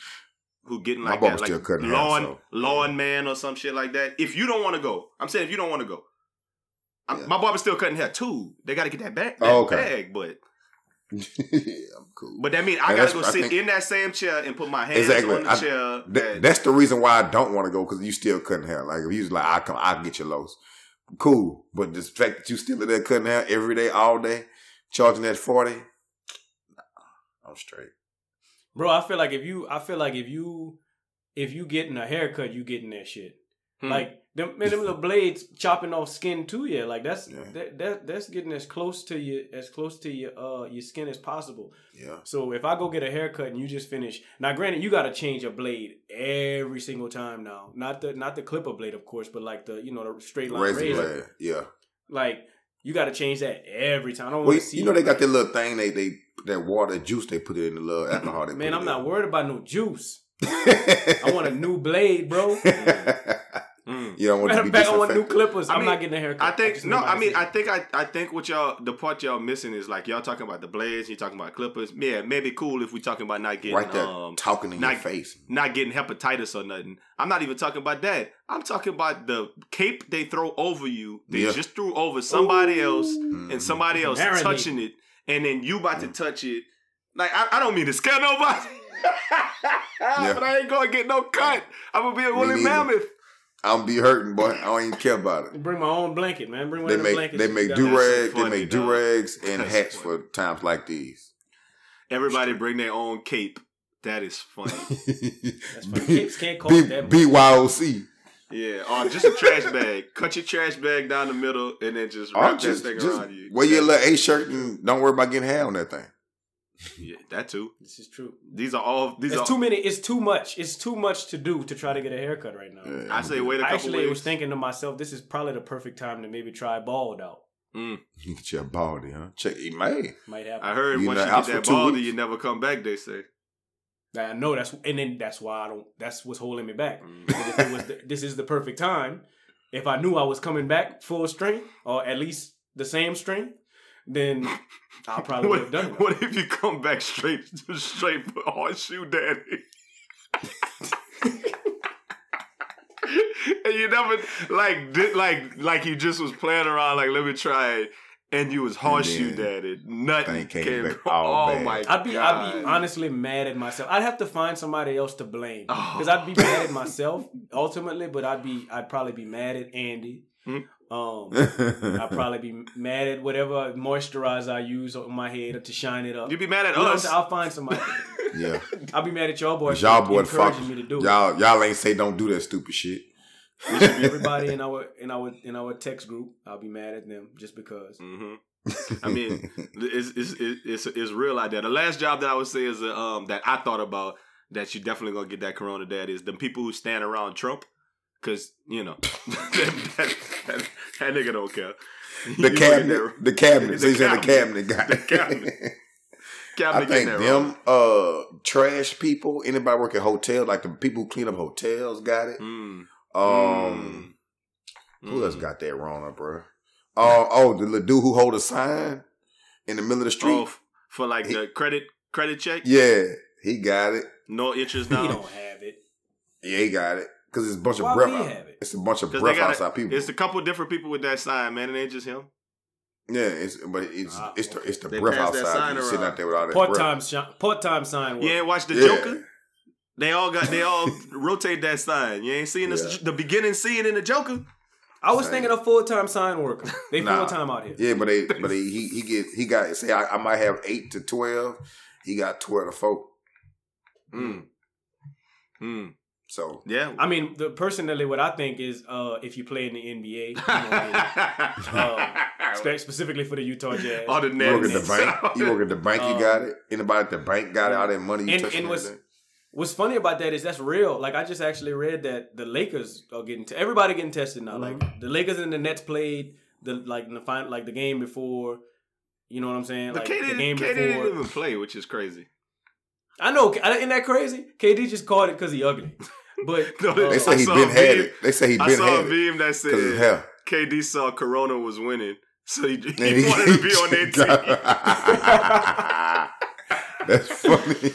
who getting like that, still like lawn so- lawn man or some shit like that. If you don't want to go, I'm saying if you don't want to go, Yeah. my barber's still cutting hair too. They got to get that bag, that Oh, okay. bag, but yeah, I'm cool. but that mean I And gotta go sit think- in that same chair and put my hands Exactly. on the I- chair. That- that- that's the reason why I don't want to go because you still cutting hair. Like if you was like, I come, I get your lows. Cool, but the fact that you still in there cutting hair every day, all day, charging that forty, nah, I'm straight. Bro, I feel like if you I feel like if you if you getting a haircut, you getting that shit. Hmm. Like them man, them little blades chopping off skin too, yeah. Like that's Yeah. that, that that's getting as close to you as close to your uh your skin as possible. Yeah, So if I go get a haircut and you just finish now, granted you gotta change a blade every single time now. Not the not the clipper blade, of course, but like the you know the straight line razor razor. blade. Yeah. Like you gotta change that every time. I don't Well, want you, to see you know they got that little thing they they that water juice they put it in the little alcohol. Man, I'm not worried about no juice. I want a new blade, bro. Mm. You don't want to be fact, I want new disinfected. clippers. I I'm mean, not getting a haircut. I think just no. I mean, I think I, I think what y'all the part y'all missing is like y'all talking about the blades. You're talking about clippers. Yeah, maybe cool if we talking about not getting right there, um talking in not- your face. not getting hepatitis or nothing. I'm not even talking about that. I'm talking about the cape they throw over you. They Yeah. just threw over somebody else Mhm. and somebody else Marinate. touching it, and then you about to touch it. Like I, I don't mean to scare nobody, but I ain't gonna get no cut. I'm gonna be a Me woolly neither. Mammoth. I'm be hurting, boy. I don't even care about it. Bring my own blanket, man. Bring one They of the make blankets. they you make got. do That's rags, they make dog. do rags and That's hats funny. for times like these. Everybody bring their own cape. That is funny. That's funny. Capes can't cost B- that much. BYOC. yeah, or just a trash bag. Cut your trash bag down the middle and then just wrap just, that thing just around you. wear your little A shirt and don't worry about getting hair on that thing. Yeah, that too. This is true. These are all. These It's are too many. It's too much. It's too much to do to try to get a haircut right now. Yeah, I say wait a I couple actually weeks. was thinking to myself, this is probably the perfect time to maybe try bald out. Mm. Get your baldy, huh? Check it may. Might happen. I heard You once you get that two baldy, you never come back. They say. I know that's and then that's why I don't. That's what's holding me back. Mm. If it was the, this is the perfect time. If I knew I was coming back full strength or at least the same strength, then I probably would have done it. what if you come back straight, straight for horseshoe daddy? and you never like did like like you just was playing around like let me try it and you was horseshoe daddy nothing thing came came, back all oh bad. my I'd be god I'd be honestly mad at myself. I'd have to find somebody else to blame Oh. because I'd be mad at myself ultimately. But I'd be I'd probably be mad at Andy. Hmm. Um, I'll probably be mad at whatever moisturizer I use on my head to shine it up. you'd be mad at You know what I'm us saying? I'll find somebody. yeah. I'll be mad at y'all boys y'all for boy encouraging fuck. me to do it. Y'all y'all ain't say don't do that stupid shit. Everybody in our in our in our text group, I'll be mad at them just because. hmm I mean, it's, it's it's it's real out there. The last job that I would say is uh, um that I thought about that you definitely gonna get that corona. That is the people who stand around Trump, because you know that, that, that, that nigga don't care. The cabinet, get that- the cabinet. So The you said the cabinet. cabinet guy. The cabinet. I cabinet think getting that wrong. them uh trash people, anybody work at hotels, like the people who clean up hotels, got it. Mm. Um, who Mm. else got that wrong, up, bro? Uh, oh, the dude who hold a sign in the middle of the street. Oh, for like He- the credit credit check? Yeah, he got it. No interest now. He now. don't have it. Yeah, he got it. Because it's a bunch Why of would breath. out- have it? It's a bunch of breath they got outside people. It's a couple different people with that sign, man. It ain't just him. yeah, it's but it's Ah, it's the it's the They breath passed that outside. sign You sitting around. out there with all that part time shi- part time sign work. You ain't watched the Yeah. Joker? They all got they all rotate that sign. You ain't seen this, Yeah. the beginning scene in the Joker? I was Same. thinking of full time sign worker. They Nah. full time out here. Yeah, but they but he he, he get he got say I, I might have eight to twelve. He got twelve to four. Mm. Mm. So Yeah. I mean, the personally, what I think is, uh, if you play in the NBA, you know, uh, specifically for the Utah Jazz, all the you work at nets. the bank. You work at the bank. You Um, got it. Anybody at the bank got it? All that money you and- and what's- What's funny about that is that's real. Like I just actually read that the Lakers are getting t- everybody getting tested now. Mm-hmm. Like the Lakers and the Nets played the like in the final like the game before. You know what I'm saying? But Like KD, the game KD before. didn't even play, which is crazy. I know. Isn't that crazy? KD just called it because he ugly. But No, uh, They say he been had it. They say he I been saw a it meme that said. KD saw Corona was winning, so he, he he- wanted to be on their team. That's funny.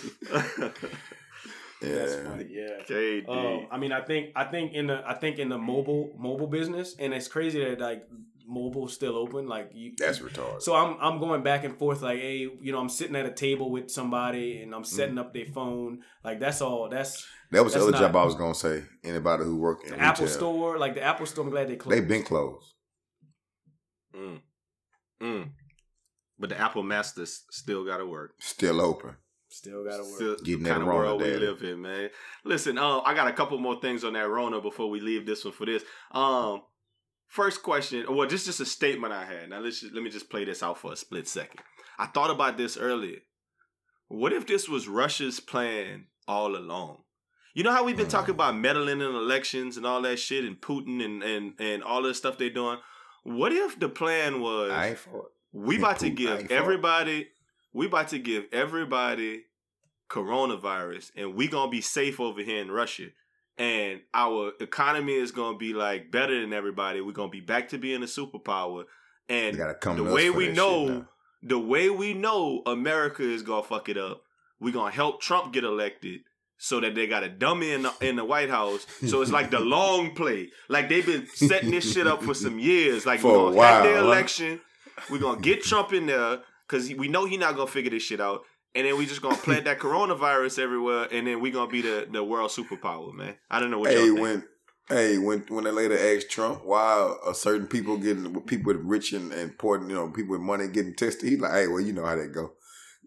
that's Yeah. funny. Yeah. KD. Um, I mean, I think I think in the I think in the mobile mobile business, and it's crazy that like mobile's still open. Like you, That's retarded. so I'm I'm going back and forth. Like, hey, you know, I'm sitting at a table with somebody, and I'm setting up their phone. Like that's all. That's that was the that's other job I was gonna say. Anybody who work in the retail, Apple Store. Like the Apple Store. I'm glad they closed. they've been closed. Mm. Mm. But the Apple Masters still got to work. Still open. still gotta work. Still Getting that kind of Rona, world we daddy. live in, man. Listen, uh, I got a couple more things on that Rona before we leave this one for this. Um, first question, well, this is just a statement I had. Now let's just, let me just play this out for a split second. I thought about this earlier. What if this was Russia's plan all along? You know how we've been talking about meddling in elections and all that shit, and Putin and and and all the stuff they're doing. What if the plan was I ain't for it. we about to give ain't for it. everybody we about to give everybody coronavirus and we gonna be safe over here in Russia. And our economy is gonna be like better than everybody. We're gonna be back to being a superpower. And the way we know, the way we know America is gonna fuck it up. We're gonna help Trump get elected so that they got a dummy in the, in the White House. So it's like the long play. Like they've been setting this shit up for some years. Like For we're a gonna have while, the election. We're gonna get Trump in there because we know he not gonna figure this shit out. And then we just gonna plant that coronavirus everywhere, and then we gonna be the, the world superpower, man. I don't know what Hey, when hey when when they later asked Trump why are certain people getting people with rich and, important, you know, people with money getting tested, he like, hey, well, you know how that go.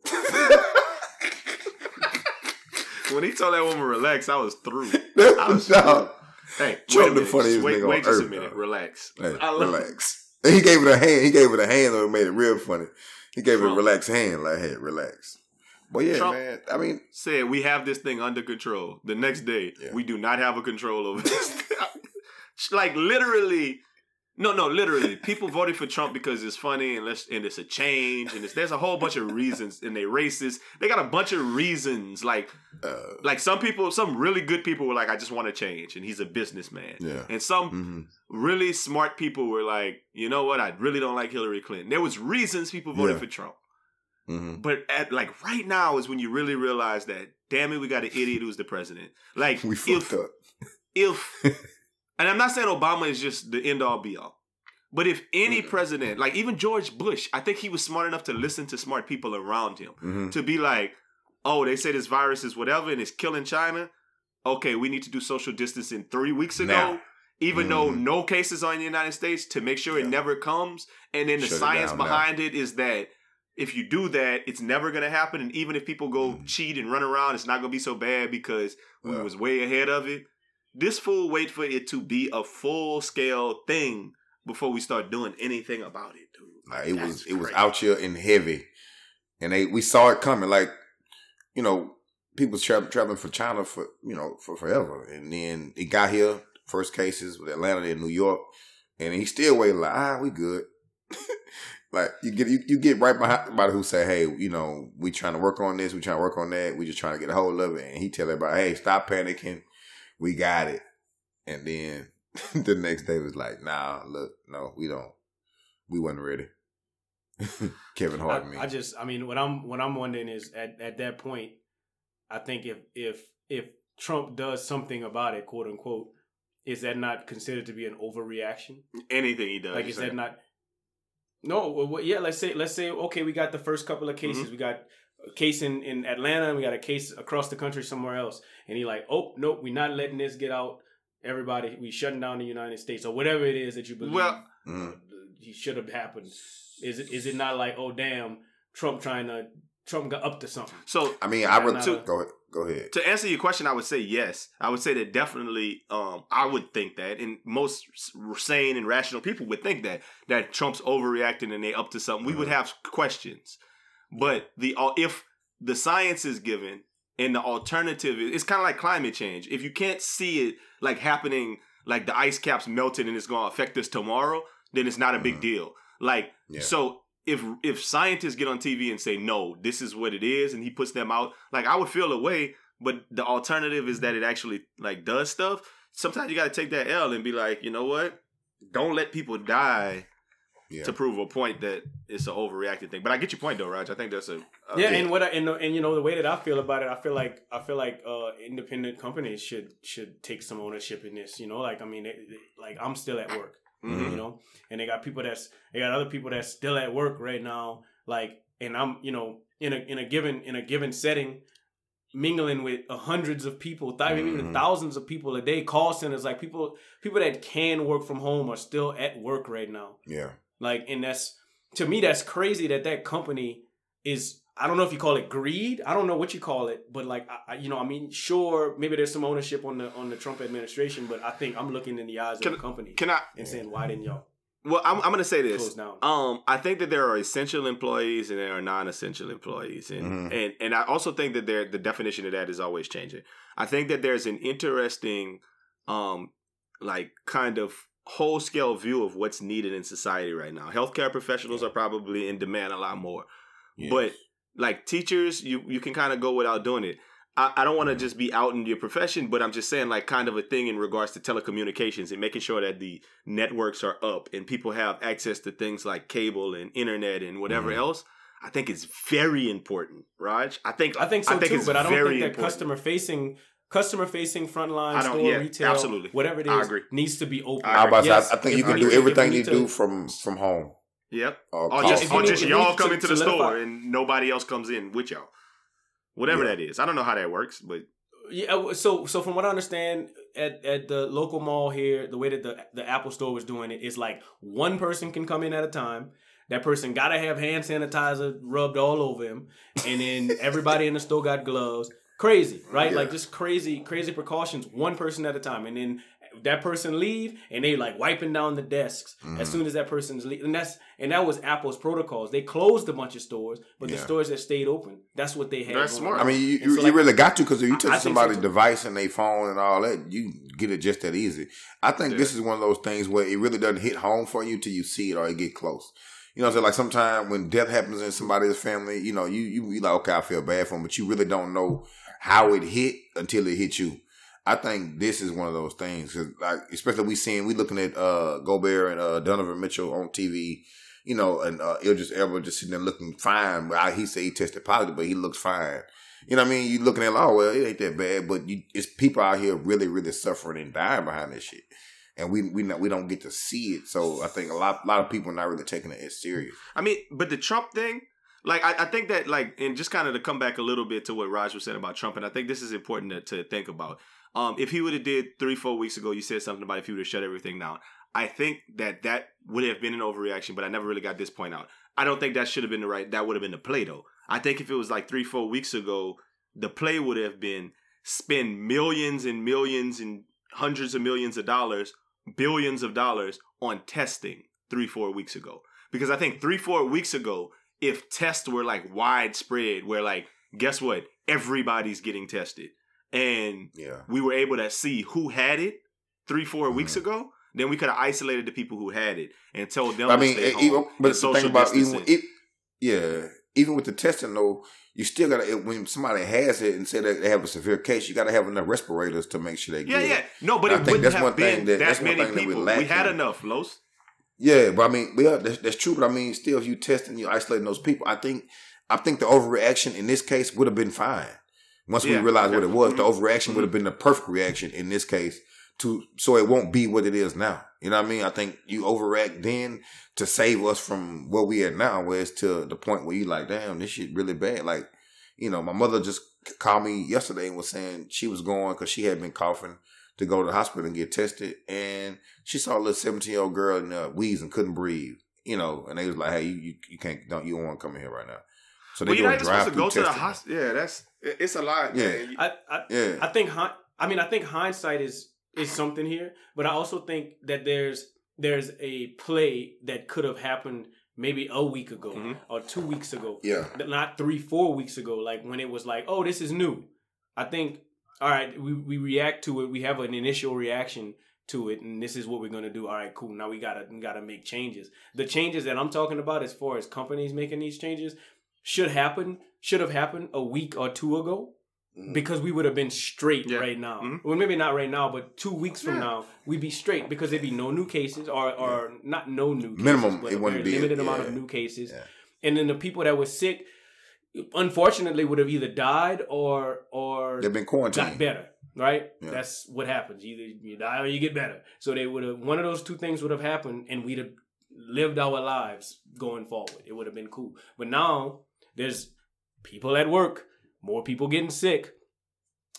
when he told that woman relax, I was through. I was Dog. Hey, Trump wait a minute. funniest wait, wait just a minute. dog. Relax. Hey, I love relax. And he gave it a hand. He gave it a hand and made it real funny. He gave it a relaxed hand, like, hey, relax. But yeah, Trump- man. I mean, said we have this thing under control. The next day, Yeah. we do not have a control over this. like literally, no, no, literally, people voted for Trump because it's funny and let's and it's a change and it's, there's a whole bunch of reasons and they racist. They got a bunch of reasons. Like, uh, like some people, some really good people were like, I just want to change, and he's a businessman. yeah. And some hmm really smart people were like, you know what, I really don't like Hillary Clinton. There was reasons people voted Yeah. for Trump. Hmm But at like right now is when you really realize that damn it, we got an idiot who's the president. Like We if fucked up. if and I'm not saying Obama is just the end all be all. But if any president, like even George Bush, I think he was smart enough to listen to smart people around him hmm to be like, oh, they say this virus is whatever and it's killing China. Okay, we need to do social distancing three weeks ago. Now. Even though Mhm. no cases are in the United States to make sure it never comes. And then the Shut it science now. behind it is that if you do that, it's never gonna happen. And even if people go Mhm. cheat and run around, it's not gonna be so bad because we Yeah. was way ahead of it. This fool wait for it to be a full scale thing before we start doing anything about it, dude. Like, it That's was it was out here and heavy, and they we saw it coming. Like you know, people tra- traveling for China for you know for forever, and then it got here. First cases with Atlanta and New York, and he still waiting like ah we good. like you get you, you get right behind somebody who say hey you know we trying to work on this we trying to work on that we just trying to get a hold of it and he tell everybody hey stop panicking we got it and then the next day was like nah look no we don't we wasn't ready. Kevin Hart, I, me. I just, I mean, what I'm, what I'm wondering is at, at that point, I think if, if, if Trump does something about it, quote unquote, is that not considered to be an overreaction? Anything he does. like, is say. that not? No, well, well, yeah. Let's say, let's say, okay, we got the first couple of cases. Mhm. We got a case in in Atlanta. and We got a case across the country somewhere else. And he like, oh nope, we're not letting this get out. Everybody, we shutting down the United States or whatever it is that you believe. Well- Mhm. he should have happened. Is it is it not like oh damn Trump trying to Trump got up to something? So I mean, I Yeah, would not too. Go ahead. Go ahead. to answer your question, I would say yes. I would say that definitely. Um, I would think that, and most sane and rational people would think that that Trump's overreacting and they up to something. We would have questions, but the if the science is given and the alternative is, it's kind of like climate change. If you can't see it like happening, like the ice caps melting and it's going to affect us tomorrow, then it's not a big Mhm. deal. Like Yeah. so if if scientists get on TV and say no, this is what it is, and he puts them out, like I would feel a way. But the alternative is that it actually like does stuff. Sometimes you got to take that L and be like, you know what? Don't let people die Yeah. to prove a point that it's an overreacted thing. But I get your point though, Raj. I think that's a, a yeah, and what I, and, and you know the way that I feel about it, I feel like I feel like uh, independent companies should should take some ownership in this. You know, like I mean, it, it- like I'm still at work. Mhm. you know and they got people that's they got other people that's still at work right now like and i'm you know in a in a given in a given setting mingling with uh, hundreds of people th- even Mhm. thousands of people a day call centers like people people that can work from home are still at work right now Yeah. like and that's to me that's crazy that that company is I don't know if you call it greed. I don't know what you call it, but like I, I- you know, I mean, sure, maybe there's some ownership on the on the Trump administration, but I think I'm looking in the eyes Can- of the company Can I? and saying, why didn't y'all Well, I'm, I'm going to say close this. down? Um, I think that there are essential employees and there are non-essential employees, and Mhm. and and I also think that there the definition of that is always changing. I think that there's an interesting, um, like kind of whole scale view of what's needed in society right now. Healthcare professionals are probably in demand a lot more, Yes. but like teachers, you you can kind of go without doing it. I, I don't want to just be out in your profession, but I'm just saying like kind of a thing in regards to telecommunications and making sure that the networks are up and people have access to things like cable and internet and whatever Mhm. else. I think it's very important, Raj. I think I think so too, it's but I don't think that important. customer facing customer facing frontline I store yeah, retail absolutely. whatever it is I agree. needs to be open. I I, about to say, Yes, I, I think you can do everything if you need do from from home. Yep. Or Or just, you or need- just if you y'all come into the solidify- store and nobody else comes in with y'all. Whatever Yeah. that is. I don't know how that works, but Yeah, uh, so so from what I understand, at, at the local mall here, the way that the the Apple store was doing it is like one person can come in at a time. That person gotta have hand sanitizer rubbed all over him, and then everybody in the store got gloves. Crazy, right? Yeah. Like just crazy, crazy precautions. One person at a time, and then that person leave, and they like wiping down the desks Mm-hmm. as soon as that person's leave. And that's and that was Apple's protocols. They closed a bunch of stores, but the stores that stayed open, that's what they had. That's smart. on. I mean, you, you, so, you really got to because if you I- touch I think so, somebody's device and they phone and all that, you get it just that easy. I think this is one of those things where it really doesn't hit home for you till you see it or it get close. You know, I so like sometimes when death happens in somebody's family, you know, you you you like okay, I feel bad for them, but you really don't know how it hit until it hit you. I think this is one of those things, 'cause, like especially we seeing we looking at uh Gobert and uh Donovan Mitchell on TV, you know, and uh Idris Elba just sitting there looking fine. I, he said he tested positive, but he looks fine. You know what I mean? You looking at oh well, it ain't that bad, but you, it's people out here really, really suffering and dying behind this shit, and we we not, we don't get to see it. So I think a lot a lot of people are not really taking it as serious. I mean, but the Trump thing, like I, I think that like and just kind of to come back a little bit to what Raj was saying about Trump, and I think this is important to, to think about. Um, if he would have did three, four weeks ago, you said something about if he would have shut everything down. I think that that would have been an overreaction, but I never really got this point out. I don't think that should have been the right. That would have been the play though. I think if it was like three, four weeks ago, the play would have been spend millions and millions and hundreds of millions of dollars, billions of dollars on testing three, four weeks ago. Because I think three, four weeks ago, if tests were like widespread, where like, guess what? Everybody's getting tested. And Yeah, we were able to see who had it three, four weeks Mhm. ago, then we could have isolated the people who had it and told them I to mean, home. even, but the thing about even it, yeah, even with the testing though, you still gotta when somebody has it and say that they have a severe case, you gotta have enough respirators to make sure they yeah, good. yeah. No, but I it think wouldn't that's have one thing been that- that, that's one many thing that we people. We, had enough, Los. Yeah, but I mean, yeah, that's, that's true. But I mean, still, if you testing, you isolating those people. I think, I think the overreaction in this case would have been fine. Once we Yeah, realized what it was, the overreaction would have been the perfect reaction in this case. To so it won't be what it is now. You know what I mean? I think you overact then to save us from where we at now, where it's to the point where you like, damn, this shit really bad. Like, you know, my mother just called me yesterday and was saying she was going because she had been coughing to go to the hospital and get tested, and she saw a little seventeen year old girl in uh, wheeze and couldn't breathe. You know, and they was like, "Hey, you you, you can't don't you don't want to come in here right now." So they Well, you're doing not even supposed to drive-through go to the hospital. Yeah, that's it's a lot. Yeah. man. I, I Yeah, I think I mean I think hindsight is is something here, but I also think that there's there's a play that could have happened maybe a week ago Mhm. or two weeks ago, yeah, not three four weeks ago, like when it was like, oh, this is new. I think all right, we we react to it, we have an initial reaction to it, and this is what we're gonna do. All right, cool. Now we gotta we gotta make changes. The changes that I'm talking about, as far as companies making these changes, should happen should have happened a week or two ago Mhm. because we would have been straight Yeah. right now. Mhm. Well, maybe not right now, but two weeks from Yeah. now, we'd be straight because there'd be no new cases, or or not no new cases, Minimum, but it wouldn't be- limited amount yeah. of new cases. Yeah. And then the people that were sick, unfortunately, would have either died or or they've been got quarantined. better. Right? Yeah. That's what happens. Either you die or you get better. So they would have one of those two things would have happened, and we'd have lived our lives going forward. It would have been cool. But now there's people at work, more people getting sick.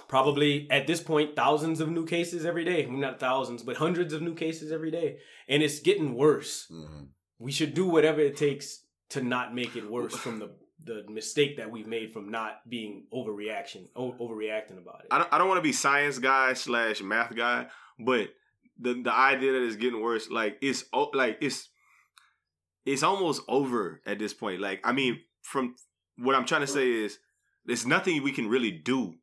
Probably at this point, thousands of new cases every day. Well, not thousands, but hundreds of new cases every day. And it's getting worse. Mhm. We should do whatever it takes to not make it worse from the the mistake that we've made from not being overreaction, o- overreacting about it. I don't, I don't want to be science guy slash math guy, but the the idea that it's getting worse, like it's like it's it's almost over at this point. Like I mean, from what I'm trying to say is, there's nothing we can really do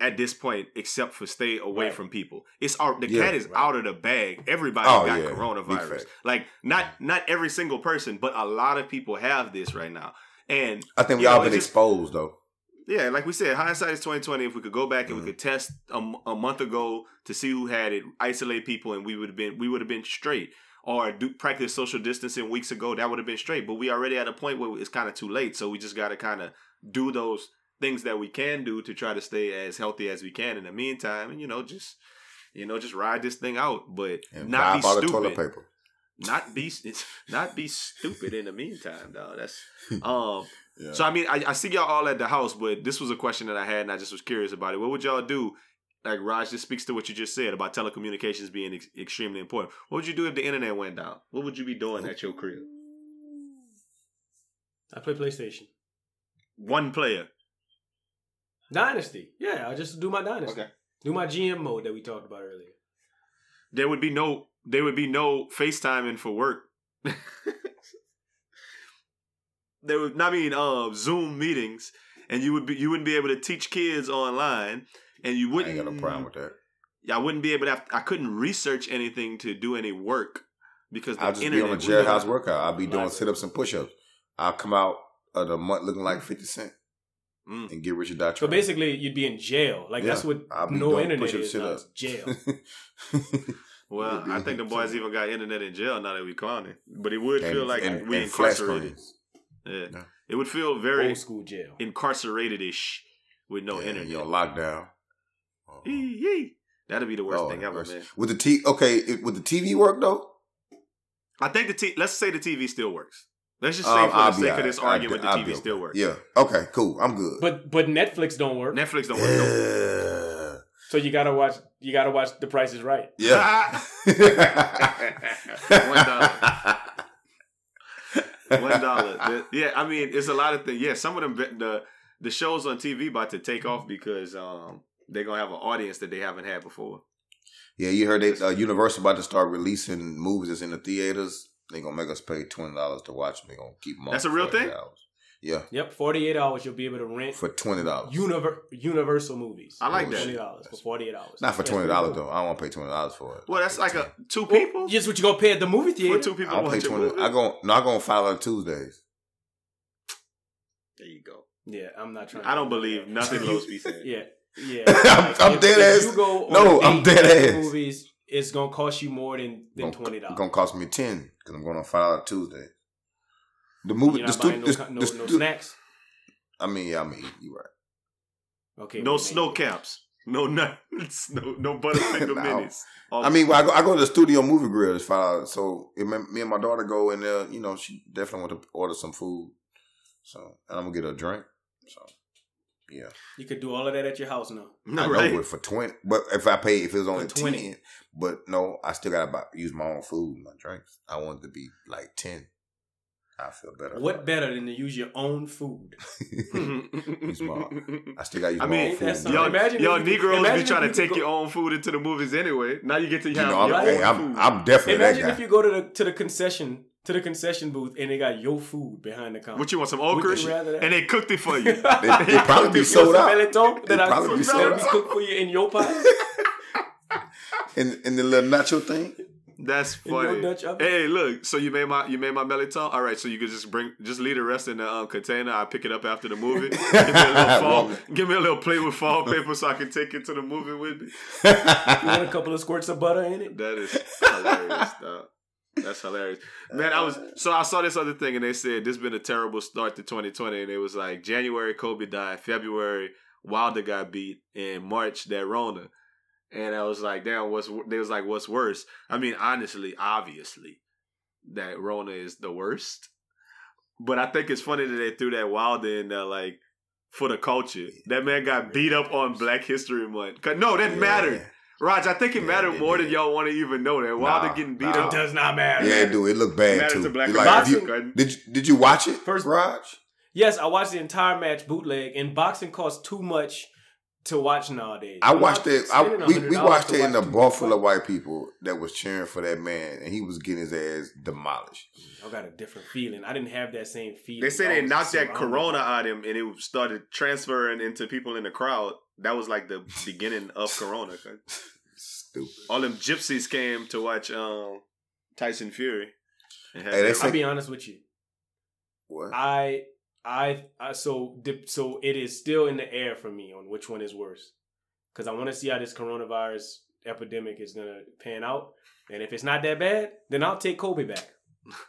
at this point except for stay away Right. from people. It's our the Yeah, cat is right. out of the bag. Everybody Oh, got yeah. Coronavirus. Like not not every single person, but a lot of people have this right now. And I think we all know, been it's just- exposed though. yeah, like we said, hindsight is twenty twenty. If we could go back and Mhm. we could test a month ago to see who had it, isolate people, and we would have been we would have been straight. Or do practice social distancing weeks ago, that would have been straight. But we already at a point where it's kind of too late, so we just got to kind of do those things that we can do to try to stay as healthy as we can in the meantime, and you know, just you know, just ride this thing out, but And not be stupid. Not be not be stupid in the meantime, dog. That's um. Yeah. So I mean, I, I see y'all all at the house, but this was a question that I had, and I just was curious about it. What would y'all do? Like Raj, this speaks to what you just said about telecommunications being ex- extremely important. What would you do if the internet went down? What would you be doing at your crib? I play PlayStation. One player. Dynasty. Yeah, I just do my dynasty. Okay. Do my GM mode that we talked about earlier. There would be no. There would be no FaceTiming for work. there would. I mean, uh, Zoom meetings, and you would be. You wouldn't be able to teach kids online, and you wouldn't. ain't got no problem with that. Yeah, I wouldn't be able to. Have, I couldn't research anything to do any work because the I'll just be on a we don't- jailhouse workout. I'll be doing sit ups and push ups. I'll come out of the month looking like 50 Cent Mm. and get Richard Dot. So basically, you'd be in jail. Like Yeah, that's what I'll be no doing internet push-up is. sit Now, up. jail. Well, I think the boys even got internet in jail now that we clowning. But it would feel like and, we and incarcerated. Yeah. Yeah. It would feel very Old school jail. incarcerated ish with no Yeah, internet. You're on lockdown. Uh-huh. Yee, yee. That'd be the worst Lord thing ever, mercy. man. With the T, okay, it, with the TV work though. I think the t- let's say the TV still works. Let's just say um, for I'll the sake all of this argument, I'll the be TV still works. Yeah. Okay. Cool. I'm good. But but Netflix don't work. Netflix don't work. no. yeah. So you gotta watch. You gotta watch The Price is Right. Yeah. One dollar. One dollar. Yeah, I mean, it's a lot of things. Yeah, some of them the the shows on TV about to take off because um they're gonna have an audience that they haven't had before. Yeah, you heard that uh, Universal about to start releasing movies that's in the theaters. They're gonna make us pay twenty dollars to watch them. They gonna keep them. That's a real thing? Hours. Yeah, Yep, forty eight hours you'll be able to rent for twenty dollars. Univer- Universal movies. I like that. Twenty dollars for forty eight hours. Not for twenty dollars though. I don't want to pay twenty dollars for it. Well, that's like a two Well, people. Just what you gonna pay at the movie theater? For two people I don't pay twenty. movie. I go no. I go on five on Tuesdays. There you go. Yeah, I'm not trying. I don't to believe nothing Los be saying. Yeah, yeah. I'm- I'm if, dead if ass. You go on No, a I'm date dead at the ass. Movies, it's gonna cost you more than than Gonna- twenty dollars. Gonna cost me ten because I'm going on five on Tuesday. The movie, You're the not buying studio, no, co- no, the no stu- snacks. I mean, yeah, I mean, you right. Okay, No well, snow maybe. caps. No nuts. No no butterfinger No. minis. I mean, well, I go, I go to the studio movie grill. It's five dollars. So if me me and my daughter go in there, you know, she definitely want to order some food. So and I'm gonna get her a drink. So yeah, You could do all of that at your house now. no, I right? know, but for twenty, but if I pay, if it was only For 20. ten, but no, I still gotta buy, use my own food, my drinks. I want it to be like ten. I feel better. What better than to use your own food? smart. I still gotta use I my mean, own food. Y'all, Imagine y'all Negroes imagine be trying to take go- your own food into the movies anyway. Now you get to You have know, I'm, your hey, own I'm, food. I'm definitely Imagine that if you go to the to the concession to the concession booth and they got your food behind the counter. what you want some Would okra? And they cooked it for you. They, they probably be You sold out mirliton They that I probably be sold out. cooked for you in your pot. in in the little nacho thing. That's funny. Hey, look. So you made my you made my melatonin. All right. So you could just bring just leave the rest in the um, container. I pick it up after the movie. give me a little fall. give me a little plate with fall paper so I can take it to the movie with me. You want a couple of squirts of butter in it? That is hilarious, dog. That's hilarious, man. I was so I saw this other thing and they said this been a terrible start to 2020, and it was like January Kobe died, February Wilder got beat, in March that Rona, and I was like, damn, what's they was like, what's worse? I mean, honestly, obviously, that Rona is the worst, but I think it's funny that they threw that Wilder in there, like. For the culture, that man got beat up on Black History Month. No, that mattered. Raj, I think it Yeah, mattered it more did. than y'all want to even know that. Wilder Nah, getting beat nah. up. It does not matter. Yeah, dude, it looked bad Matters too. to black like, if you, Boxing- did you did you watch it, First- Raj? Yes, I watched the entire match bootleg, and boxing costs too much to watch nowadays. I I'm watched it. I, we, we watched it in a watch two- bar full of white people that was cheering for that man, and he was getting his ass demolished. I got a different feeling. I didn't have that same feeling. They say I they knocked that corona by- out him and it started transferring into people in the crowd. That was like the beginning of corona. Stupid. All them gypsies came to watch um, Tyson Fury. Hey, they their- say- I'll be honest with you. What? I I, I so dip- so it is still in the air for me on which one is worse, because I want to see how this coronavirus epidemic is gonna pan out, and if it's not that bad, then I'll take Kobe back.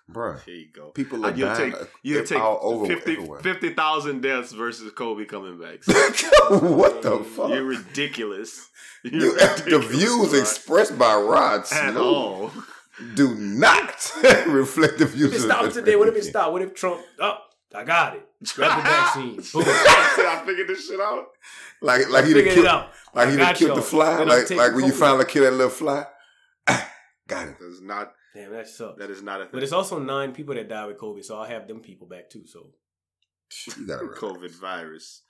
Bro, Here you go. people Uh, are you'll dying. take you'll take all over 50 50,000 deaths versus Kobe coming back. what the fuck? You're ridiculous. You're You- the views Rod. expressed by Rod at Snow all. do not reflect the views. Of stops the- today, what if it stopped? What if Trump? Oh, I got it. Grab the vaccine. Boom. I figured this shit out. Like, like he Figured done it killed, out. like I he done killed the fly. Like, like when you finally kill that little fly. Got it. That is not. Damn, that sucks. That is not a thing. But it's also nine people that died with COVID, so I'll have them people back too. So You got it right. COVID virus.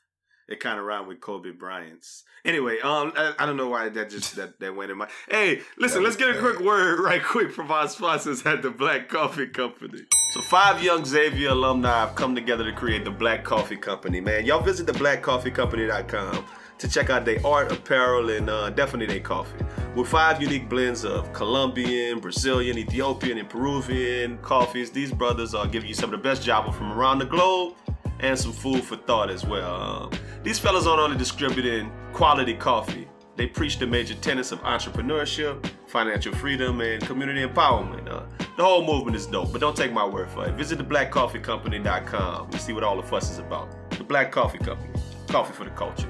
It kind of rhymed with Kobe Bryant's. Anyway, um, I, I don't know why that just that, that went in my. Hey, listen, let's get a quick word right quick from our sponsors at the Black Coffee Company. So five young Xavier alumni have come together to create the Black Coffee Company. Man, y'all visit the blackcoffeecompany.com to check out their art, apparel, and uh, definitely their coffee. With five unique blends of Colombian, Brazilian, Ethiopian, and Peruvian coffees, these brothers are giving you some of the best Java from around the globe and some food for thought as well. Um, these fellas aren't only distributing quality coffee, they preach the major tenets of entrepreneurship, financial freedom, and community empowerment. Uh, the whole movement is dope, but don't take my word for it. Visit theblackcoffeecompany.com to see what all the fuss is about. The Black Coffee Company, coffee for the culture.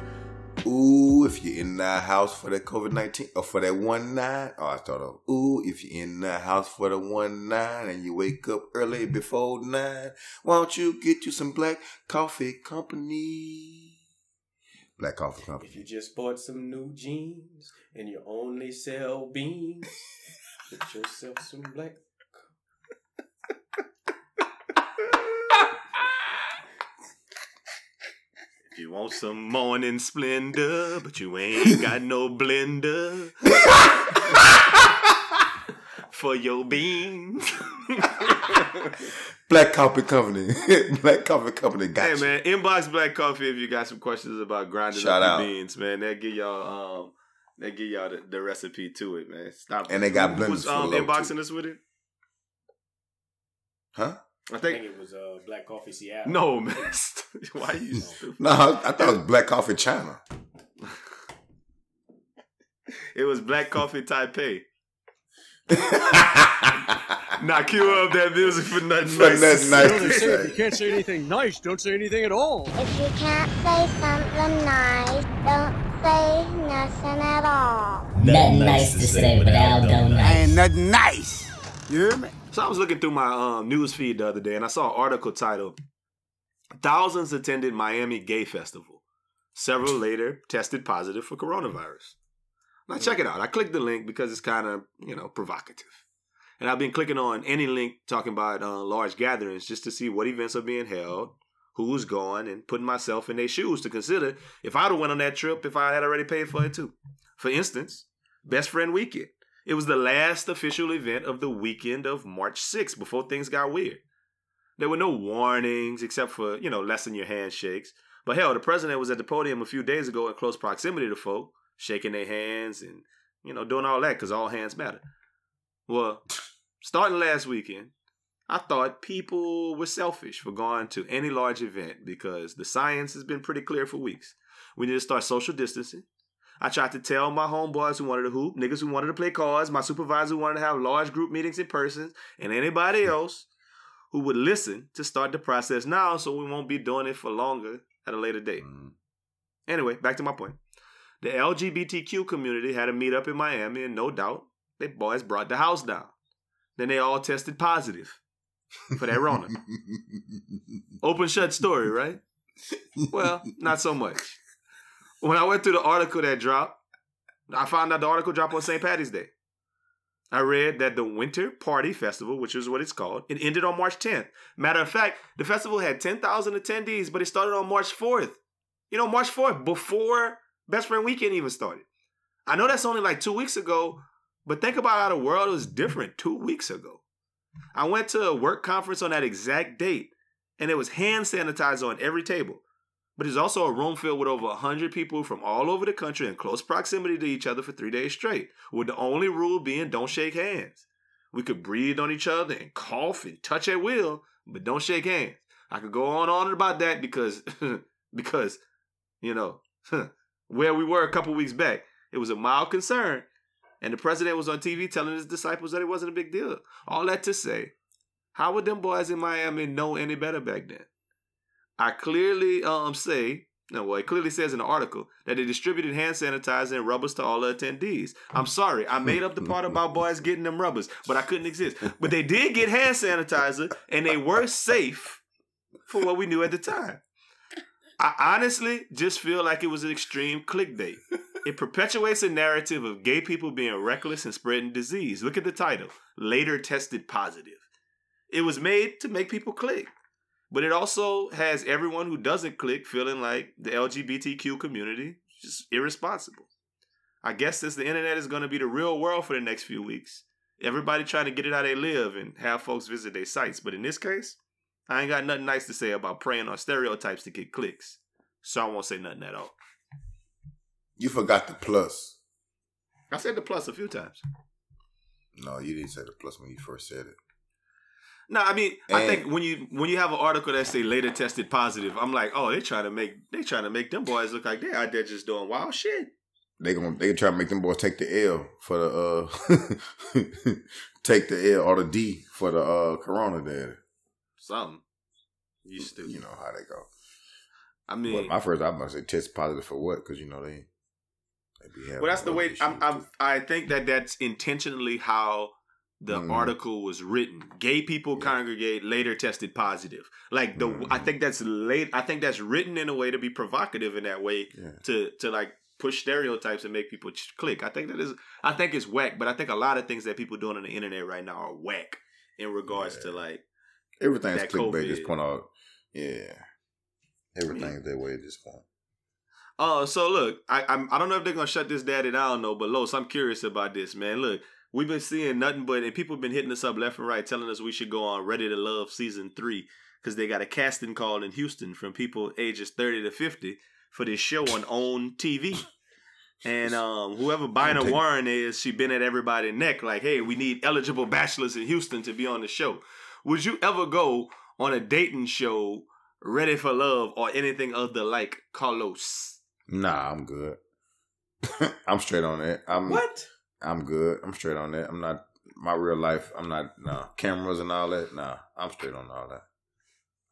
Ooh, if you're in the house for that COVID 19 or for that one nine. Oh, I thought of, ooh, if you're in the house for the one nine and you wake up early before nine, why don't you get you some black coffee company? Black coffee company. if you just bought some new jeans and you only sell beans, get yourself some black. You want some morning splendor, but you ain't got no blender for your beans. Black coffee company. black coffee company got Hey man, inbox Black Coffee if you got some questions about grinding Shout up out. your beans, man. They'll give y'all um they give y'all the, the recipe to it, man. Stop. And they got blenders was for um, low, inboxing too. us with it. Huh? I I think think it was uh, Black Coffee Seattle. no man. Why are you stupid? No, I, I thought it was black coffee China. It was Black Coffee Taipei. Now cue up that music for nothing For nice. nothing nice. No, say if you can't say anything nice, don't say anything at all. If you can't say something nice, don't say nothing at all. Nothing nice to say, but Aldo nice. Ain't nothing nice. You hear me? So I was looking through my um, news feed the other day, and I saw an article titled "Thousands Attended Miami Gay Festival. Several later tested positive for coronavirus." Now check it out. I clicked the link because it's kind of you know provocative, and I've been clicking on any link talking about uh, large gatherings just to see what events are being held, who's going, and putting myself in their shoes to consider if I'd have went on that trip if I had already paid for it too. For instance, Best Friend Weekend. It was the last official event of the weekend of March 6th before things got weird. There were no warnings except for, you know, lessen your handshakes. But hell, the president was at the podium a few days ago in close proximity to folk, shaking their hands and, you know, doing all that because all hands matter. Well, starting last weekend, I thought people were selfish for going to any large event because the science has been pretty clear for weeks. We need to start social distancing. I tried to tell my homeboys who wanted to hoop, niggas who wanted to play cards, my supervisor who wanted to have large group meetings in person, and anybody hmm. else who would listen to start the process now so we won't be doing it for longer at a later date. Hmm. Anyway, back to my point. The LGBTQ community had a meetup in Miami, and no doubt, they boys brought the house down. Then they all tested positive for that Rona. Open shut story, right? Well, not so much. When I went through the article that dropped, I found out the article dropped on St. Patty's Day. I read that the Winter Party Festival, which is what it's called, it ended on March 10th. Matter of fact, the festival had 10,000 attendees, but it started on March 4th. You know, March 4th, before Best Friend Weekend even started. I know that's only like two weeks ago, but think about how the world was different two weeks ago. I went to a work conference on that exact date, and it was hand sanitizer on every table. But there's also a room filled with over 100 people from all over the country in close proximity to each other for three days straight, with the only rule being don't shake hands. We could breathe on each other and cough and touch at will, but don't shake hands. I could go on and on about that because because you know where we were a couple weeks back, it was a mild concern, and the president was on TV telling his disciples that it wasn't a big deal. All that to say, how would them boys in Miami know any better back then? I clearly um say no, well, it clearly says in the article that they distributed hand sanitizer and rubbers to all the attendees. I'm sorry, I made up the part about boys getting them rubbers, but I couldn't exist. But they did get hand sanitizer, and they were safe for what we knew at the time. I honestly just feel like it was an extreme clickbait. It perpetuates a narrative of gay people being reckless and spreading disease. Look at the title Later Tested Positive. It was made to make people click. But it also has everyone who doesn't click feeling like the LGBTQ community is just irresponsible. I guess since the internet is going to be the real world for the next few weeks, everybody trying to get it how they live and have folks visit their sites. But in this case, I ain't got nothing nice to say about preying on stereotypes to get clicks. So I won't say nothing at all. You forgot the plus. I said the plus a few times. No, you didn't say the plus when you first said it. No, I mean, I think when you when you have an article that say later tested positive, I'm like, oh, they trying to make they trying to make them boys look like they're out there just doing wild shit. They gonna they try to make them boys take the L for the uh take the L or the D for the uh corona there. Something. You stupid. You know how they go. I mean, Well, my first I must say test positive for what? Because you know they they be having Well, that's the way. I'm, I'm. I think that that's intentionally how the Mhm. article was written. Gay people congregate later tested positive. Like the. I Mhm. think that's late. I think that's written in a way to be provocative in that way Yeah. to to like push stereotypes and make people click. I think that is. I think it's whack, but I think a lot of things that people doing on the internet right now are whack in regards to like. Everything's clickbait at this point out. Yeah. Everything's that way at this point. Oh, so look, I I'm, I don't know if they're gonna shut this daddy down. and I don't know, but Los, I'm curious about this, man. Look, we've been seeing nothing but, and people have been hitting us up left and right, telling us we should go on Ready to Love season three because they got a casting call in Houston from people ages thirty to fifty for this show on OWN TV. And um, whoever Bina Warren is, she been at everybody's neck like, "Hey, we need eligible bachelors in Houston to be on the show." Would you ever go on a dating show, Ready for Love, or anything of the like, Carlos? Nah, I'm good. I'm straight on that. I'm What? I'm good. I'm straight on that. I'm not my real life. I'm not nah cameras and all that. Nah, I'm straight on all that.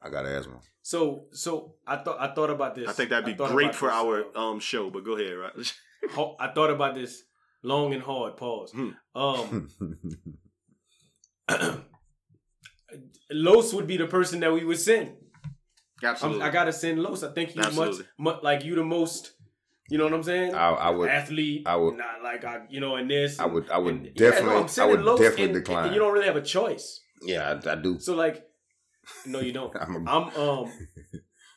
I got asthma. So so I thought I thought about this. I think that'd be great for this, our uh, um show. But go ahead, right? I thought about this long and hard. Pause. Hmm. Um, Los would be the person that we would send. I'm, Absolutely. I gotta send Los. I think he's much, much like you the most. You know what I'm saying? I, I would Athlete. I would- not like I. You know, in this. I would I would and- yeah, definitely no, I'm I would Los definitely and- decline. And you don't really have a choice. yeah, I, I do. So like, no, you don't. I'm a- I'm um,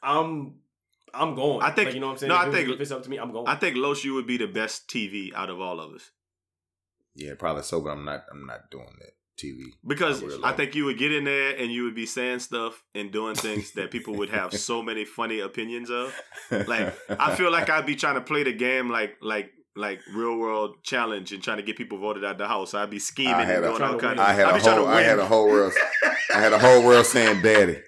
I'm I'm going. I think- Like, you know what I'm saying. no, if, I think- if it's up to me, I'm going. I think Los, you would be the best TV out of all of us yeah, probably so, but I'm not I'm not doing that TV because I realize. I think you would get in there and you would be saying stuff and doing things that people would have so many funny opinions of. Like I feel like I'd be trying to play the game like like like real world challenge and trying to get people voted out the house. I'd be scheming I and had a, doing all Trying kinds of. I had a be trying to whole I had a whole world I had a whole world saying daddy.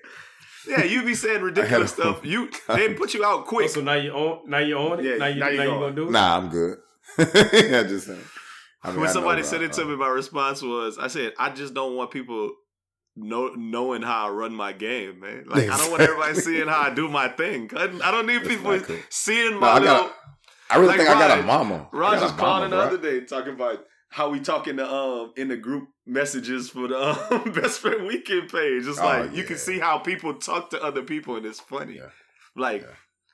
Yeah, you'd be saying ridiculous a- stuff. You they put you out Oh, quick. so now you own. Now you own it. Yeah, now you now now you you, going. gonna do it. Nah, I'm good. I just saying. I mean, when know somebody about- said it to uh, me, my response was, I said, I just don't want people know, knowing how I run my game, man. Like, I don't want everybody seeing how I do my thing. I, I don't need people seeing No, my I little. got I really Like think I got a mama. I Raj was calling the other day talking about how we talking the um in the group messages for the um, best friend weekend page. It's Oh, like you can see how people talk to other people, and it's funny. Yeah. Like Yeah.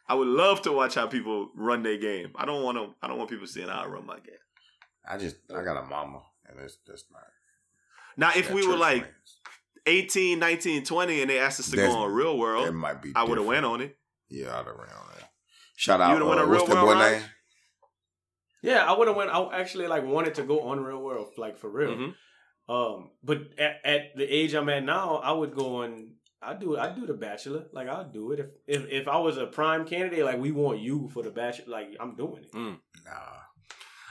I would love to watch how people run their game. I don't want to. I don't want people seeing how I run my game. I just I got a mama, and it's that's not. Now, if we were like friends. 18, 19, 20, and they asked us to That's- go on Real World, it might be. I would have went on it. Yeah, I'd have ran on that. Shout out. would've went uh, on what's Real that boy World, Raj? name? Yeah, I would have went. I actually like wanted to go on Real World, like for real. Mhm. Um, but at, at the age I'm at now, I would go on. I do. I do the Bachelor. Like I'll do it if if if I was a prime candidate. Like we want you for the Bachelor. Like I'm doing it. Mm. Nah.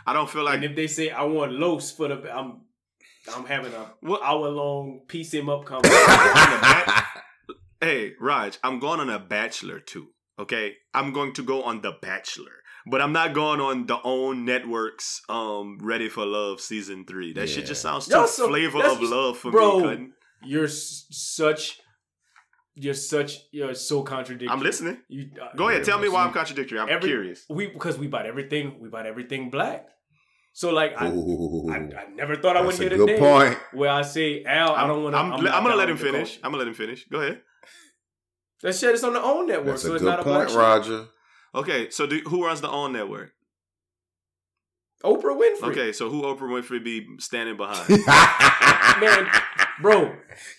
I don't feel like and if they say I want Los for the, I'm I'm having a What- hour long piece him up Hey, hey, Raj, I'm going on a Bachelor too. Okay, I'm going to go on The Bachelor, but I'm not going on the OWN networks. Um, Ready for Love season three. That shit just sounds too so- flavor of love for bro, me. Cutting. You're s- such. You're such. You're so contradictory. I'm listening. You, uh, Go ahead, tell me why I'm you- contradictory. I'm every- curious. We because we bought everything. We bought everything black. So like I, I, I never thought I would a hit a good day point. where I say Al. I don't want to. I'm, I'm, gonna let him finish. I'm gonna let him finish. Go ahead. That shit is on the OWN network, That's so a it's good not a point. Roger. Okay, so do, who runs the own network? Oprah Winfrey. Okay, so who Oprah Winfrey be standing behind? man, bro.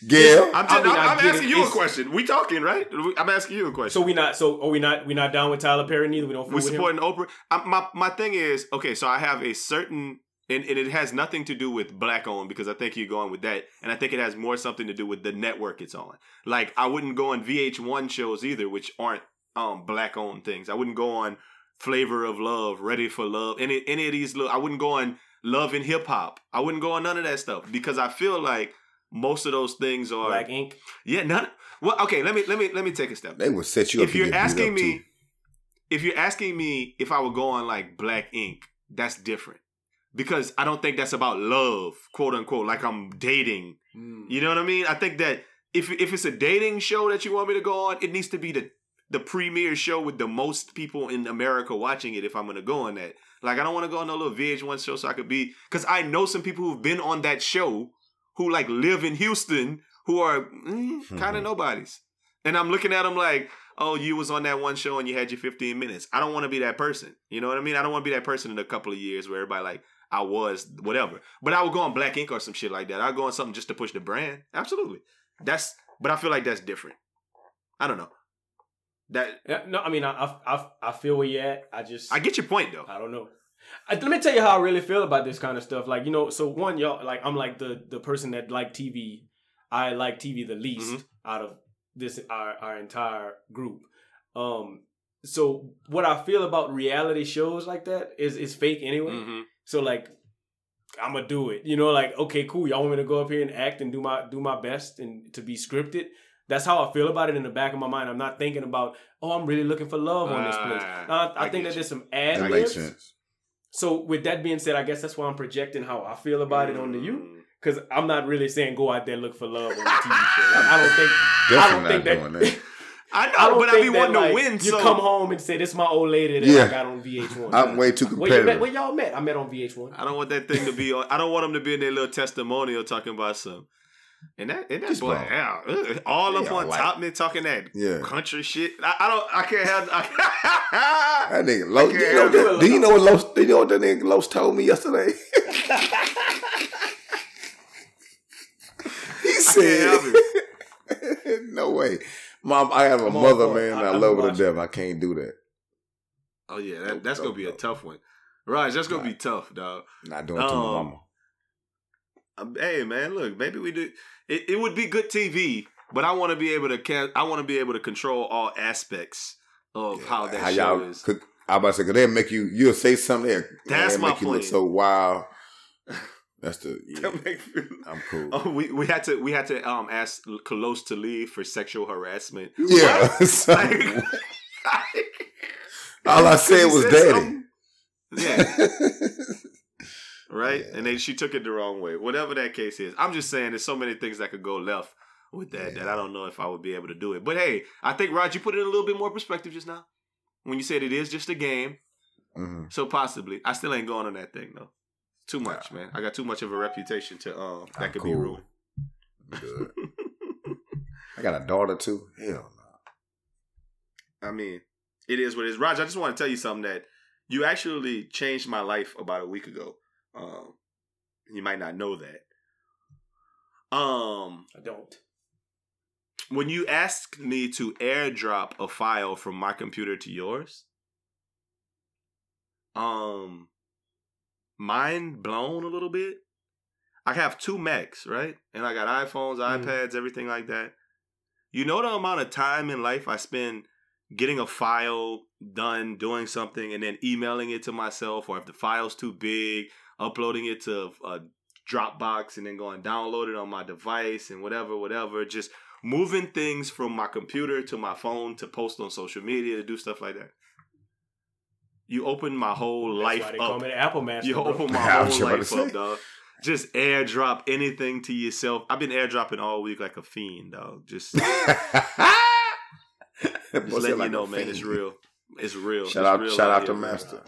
Gayle. I'm, I mean, I'm, I I'm asking it. you a question. We talking, right? I'm asking you a question. So we not. So are we not? We not down with Tyler Perry neither. We don't. we fool with him? supporting Oprah. I, my my thing is okay. So I have a certain, and, and it has nothing to do with black owned because I think you're going with that, and I think it has more something to do with the network it's on. Like I wouldn't go on VH1 shows either, which aren't um black owned things. I wouldn't go on Flavor of Love, Ready for Love, any any of these. little- I wouldn't go on Love and Hip Hop. I wouldn't go on none of that stuff because I feel like most of those things are Black Ink. yeah, none. Well, okay. Let me let me let me take a step. They will set you up. If you're asking me, too. if you're asking me if I would go on like Black Ink, that's different because I don't think that's about love, quote unquote. Like I'm dating. Hmm. You know what I mean? I think that if if it's a dating show that you want me to go on, it needs to be the the premier show with the most people in America watching it. If I'm gonna go on that, like I don't want to go on no little VH1 show so I could be because I know some people who've been on that show who like live in Houston who are mm, kind of nobodies, and I'm looking at them like. Oh, you was on that one show and you had your 15 minutes. I don't want to be that person. You know what I mean? I don't want to be that person in a couple of years where everybody like, I was whatever. But I would go on Black Ink or some shit like that. I'd go on something just to push the brand. Absolutely. That's but I feel like that's different. I don't know. That Yeah, no, I mean, I, I, I, I feel where you're at. I just, I get your point though. I don't know. I, let me tell you how I really feel about this kind of stuff. Like, you know, so one, y'all, like, I'm like the the person that like TV. I like TV the least Mhm. out of this our our entire group. Um, so what I feel about reality shows like that is is fake anyway. Mhm. So like, I'm gonna do it. You know, like, okay, cool. Y'all want me to go up here and act and do my do my best and to be scripted. That's how I feel about it in the back of my mind. I'm not thinking about, oh, I'm really looking for love on this place. No, I, I I think that you. there's some ad That makes sense. So with that being said, I guess that's why I'm projecting how I feel about it onto you. Mm. Because I'm not really saying go out there and look for love on the TV show. Like, I don't think. I Definitely don't think that. doing that. I know, I don't but I think be that, wanting to like, win. You so come home and say, "This is my old lady that Yeah. I got on VH1." I'm way too where, you met, where y'all met? I met on VH1. I don't want that thing to be on. I don't want them to be in their little testimonial talking about some. And that, and that boy, wrong. yeah, ugh, all up on like- top me talking that Yeah. country shit. I, I don't. I can't have. I, That nigga Los. Do you know, that, do you know what Los? Do you know what that nigga Los told me yesterday? he said, "No way, mom. I have a I'm mother, man. I- I, love her to death. I can't do that. oh yeah, that, that's gonna be a tough one. Raj, that's gonna Nah. be tough, dog. Not doing it to my Um, mama. Um, hey man, look, maybe we do. It, it would be good TV, but I want to be able to. I want to be able to control all aspects of Yeah, how that how show y'all is. could. I about to say, cause they'll make you. You'll say something. They'll, That's they'll my make you look so wild. That's the. Yeah, I'm cool. Oh, we, we had to we had to um ask Carlos to leave for sexual harassment. yeah. So- Like- all I said was said daddy. something. Yeah, right. Yeah. And then she took it the wrong way. Whatever that case is, I'm just saying there's so many things that could go left with that Yeah. that I don't know if I would be able to do it. But hey, I think Rod, you put it in a little bit more perspective just now when you said it is just a game. Mhm. So possibly, I still ain't going on that thing though. Too much, man. I got too much of a reputation to um that I'm could be cool. ruined. Good. I got a daughter too. Hell no. I mean, it is what it is. Raj, I just want to tell you something that you actually changed my life about a week ago. Um, you might not know that. Um, I don't. when you asked me to airdrop a file from my computer to yours, um, mind blown a little bit. I have two Macs, right? And I got iPhones, Mhm. iPads, everything like that. You know the amount of time in life I spend getting a file done, doing something, and then emailing it to myself, or if the file's too big, uploading it to a Dropbox and then going download it on my device and whatever, whatever. Just moving things from my computer to my phone to post on social media to do stuff like that. You open my whole That's life why they up. call me the Apple Master. You bro. open my I whole just life up, dog. Just airdrop anything to yourself. I've been airdropping all week like a fiend, dog. Just, just Boy, letting said you know, a man. It's real. It's real. Shout It's out, real shout out here, to man. Master.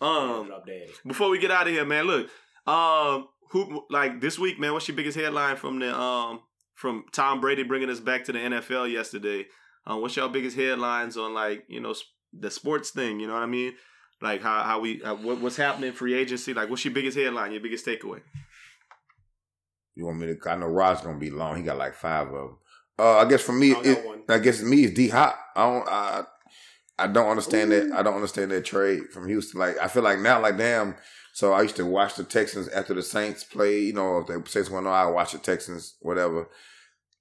Um, Drop daddy. before we get out of here, man, look, um, who like this week, man? What's your biggest headline from the um from Tom Brady bringing us back to the NFL yesterday? Um, what's your biggest headlines on like you know the sports thing? You know what I mean? Like how how we uh, what, what's happening in free agency? Like what's your biggest headline? Your biggest takeaway? You want me to? I know Rod's gonna be long. He got like five of them. Uh, I guess for me, I got it. I guess me is D Hop. I don't. I, I don't understand that. I don't understand that trade from Houston. Like I feel like now, like damn. So I used to watch the Texans after the Saints play. You know, if the Saints went on, I watch the Texans, whatever.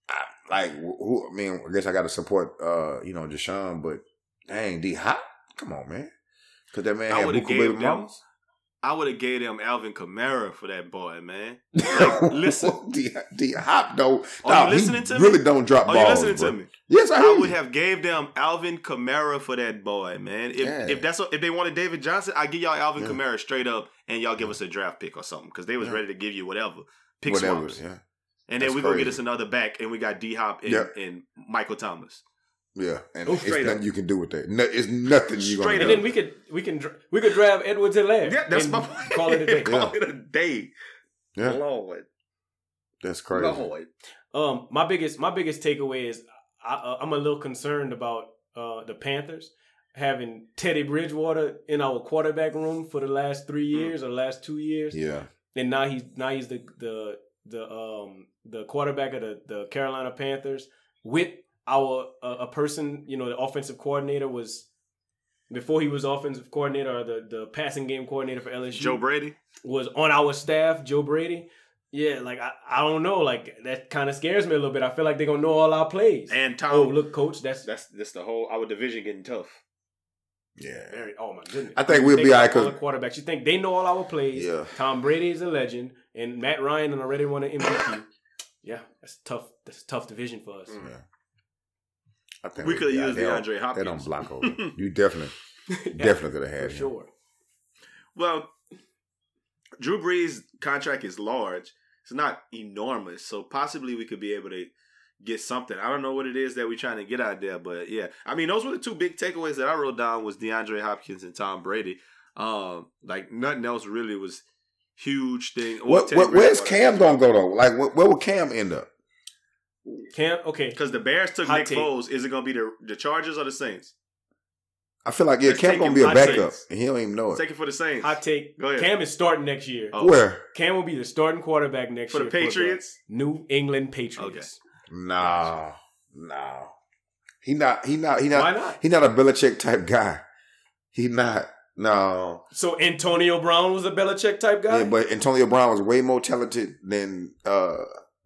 I, like who? I mean, I guess I got to support. uh, You know, Deshaun, but dang, D Hop. Come on, man. Because that man I had would've Buku baby them- mamas. I would have gave them Alvin Kamara for that boy, man. Like, listen, D, D Hop though. Are you listening to me? really don't drop Are balls. you listening bro. to me? Yes, I, I would you. have gave them Alvin Kamara for that boy, man. If Yeah. if that's what, if they wanted David Johnson, I give y'all Alvin Yeah. Kamara straight up, and y'all give us a draft pick or something because they was Yeah. ready to give you whatever pick Whatever. swaps, Yeah. and then That's we gonna get us another back, and we got D Hop and, and Michael Thomas. Yeah, and Oh, it's nothing up. you can do with that. No, it's nothing you Straight gonna And then we could we can we could drive Edwards and Lair. Yeah, that's my point. Call it a day. Call it a day. yeah, Lord, that's crazy. Lord. Um, my biggest my biggest takeaway is I, uh, I'm a little concerned about uh, the Panthers having Teddy Bridgewater in our quarterback room for the last three Mm. years or last two years, Yeah, and now he's now he's the the the um the quarterback of the the Carolina Panthers with our uh, a person you know the offensive coordinator was before he was offensive coordinator or the the passing game coordinator for LSU Joe Brady. was on our staff, Joe Brady. Yeah, like I, I don't know, like that kind of scares me a little bit. I feel like they're gonna know all our plays. And Tom. oh, look, coach, that's that's that's the whole our division getting tough. yeah. very. Oh my goodness. I think we'll be about all right all 'cause- the quarterbacks. You think they know all our plays? Yeah. Tom Brady is a legend, and Matt Ryan and already won an MVP. yeah, that's tough. That's a tough division for us. yeah. I think We could have used they don't- They Hopkins. don't block over. you definitely, definitely could have had for him. sure. Well, Drew Brees' contract is large. It's not enormous, so possibly we could be able to get something. I don't know what it is that we're trying to get out there, but yeah, I mean those were the two big takeaways that I wrote down was DeAndre Hopkins and Tom Brady. Um, like nothing else really was huge thing. What, what, where's Cam gonna go though? Like, where, where will Cam end up? Cam, okay, Because the Bears took Hot Nick take. Foles. Is it going to be the the Chargers or the Saints? I feel like yeah, Let's Cam gonna be a backup, takes. and he don't even know it. Take it for the Saints. hot take. Go ahead. Cam is starting next year. Oh. Where? Cam will be the starting quarterback next For the year Patriots? New England Patriots. Nah, nah. He not. He not. He not. Why not? He not a Belichick type guy. He not. No. So Antonio Brown was a Belichick type guy. Yeah, but Antonio Brown was way more talented than uh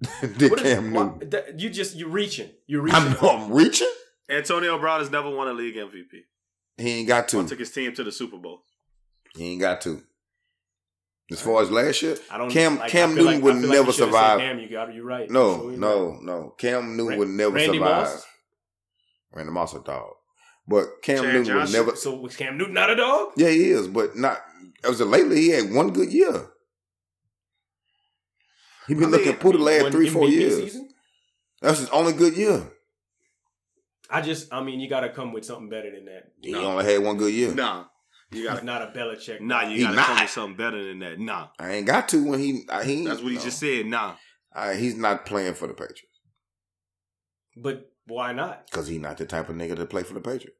than What is- Cam why- Newton. that- you just you reaching. You're reaching. I'm, I'm reaching. Antonio Brown has never won a league MVP. He ain't got Or to. took his team to the Super Bowl. He ain't got to. As far as last year, I don't. Cam like, Cam I Newton like- would I feel like never you survive. Said, Damn, you got. You're right. no, So you're no, right. no. Cam Newton Ran- would never Randy survive. Moss? Randy Moss a dog, but Cam Chad Newton would never. So was Cam Newton not a dog? Yeah, he is, but not. As of lately, he had one good year. He been I looking mean, for the last One three, four MVP years. season? That's his only good year. I just, I mean, you got to come with something better than that. He only had one good year. Nah. You got not a Belichick. Nah, you got to come with something better than that. Nah. I ain't got to when he. I, he That's what he no. just said. Nah. Uh, he's not playing for the Patriots But why not? because he's not the type of nigga to play for the Patriots.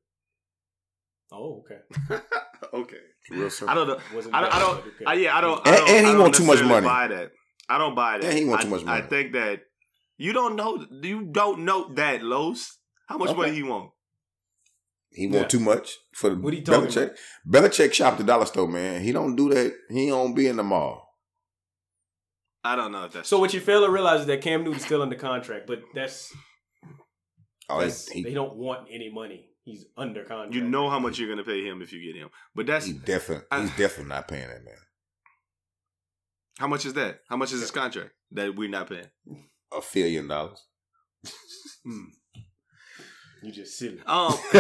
Oh, okay. okay. Real simple. I don't know. I don't. I don't. I, yeah, I don't. I And- don't and he I don't want too much money. Buy that. I don't buy that. And he want too much money. I think that you don't know. You don't know that Los. How much Okay. money he want? He want Yeah. too much for the What he talking Belichick. Belichick shop the dollar store, man. He don't do that. He don't be in the mall. I don't know if that's So what you fail to realize is that Cam Newton's still under contract, but that's, Oh, that's he, they don't want any money. He's under contract. You know how much you're gonna pay him if you get him. But that's he definitely, I- he's definitely not paying that man. How much is that? How much is this contract that we're not paying? A billion dollars. Hmm. You just silly. Um, so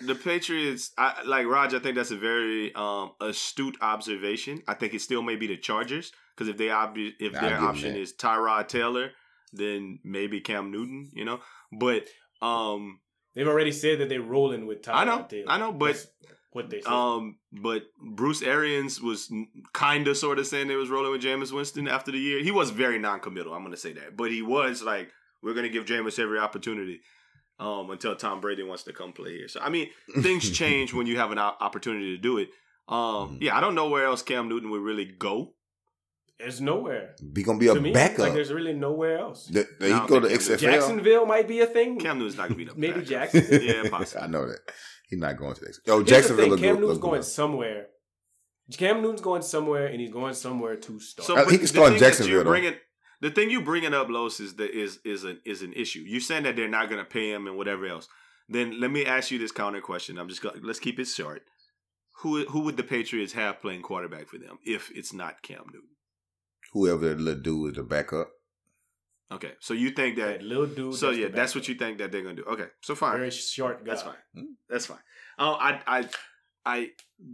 the Patriots, I, like Raj, I think that's a very um, astute observation. I think it still may be the Chargers because if they obvi- if I'll their option that. is Tyrod Taylor, then maybe Cam Newton. You know, but um, They've already said that they're rolling with Tyrod I know, Taylor. I know, but That's what they said. um, but Bruce Arians was kind of sort of saying they was rolling with Jameis Winston after the year. He was very non-committal. I'm going to say that, but he was like, we're going to give Jameis every opportunity um, until Tom Brady wants to come play here. So I mean, things change when you have an o- opportunity to do it. Um, yeah, I don't know where else Cam Newton would really go. There's nowhere. Be gonna be a to me, backup. Like there's really nowhere else. The, the, No, he go to XFL. Jacksonville might be a thing. Cam Newton's not going to be the Maybe backup. Jacksonville. Yeah, possibly. I know that. He's not going to the XFL. Yo, Jacksonville thing, Cam Newton's going good. somewhere. Cam Newton's going somewhere, and he's going somewhere to start. So Uh, but he can the start in thing Jacksonville, you're though. Bringing, the thing you bringing up, Los, is that is is an is an issue. You're saying that they're not going to pay him and whatever else. Then let me ask you this counter question. I'm just gonna, let's keep it short. Who who would the Patriots have playing quarterback for them if it's not Cam Newton? Whoever the little dude is the backup. Okay, so you think that? that little dude. so yeah, that's what you think that they're going to do. Okay, so fine. Very short guy. That's fine. That's fine. Oh, I, I, I.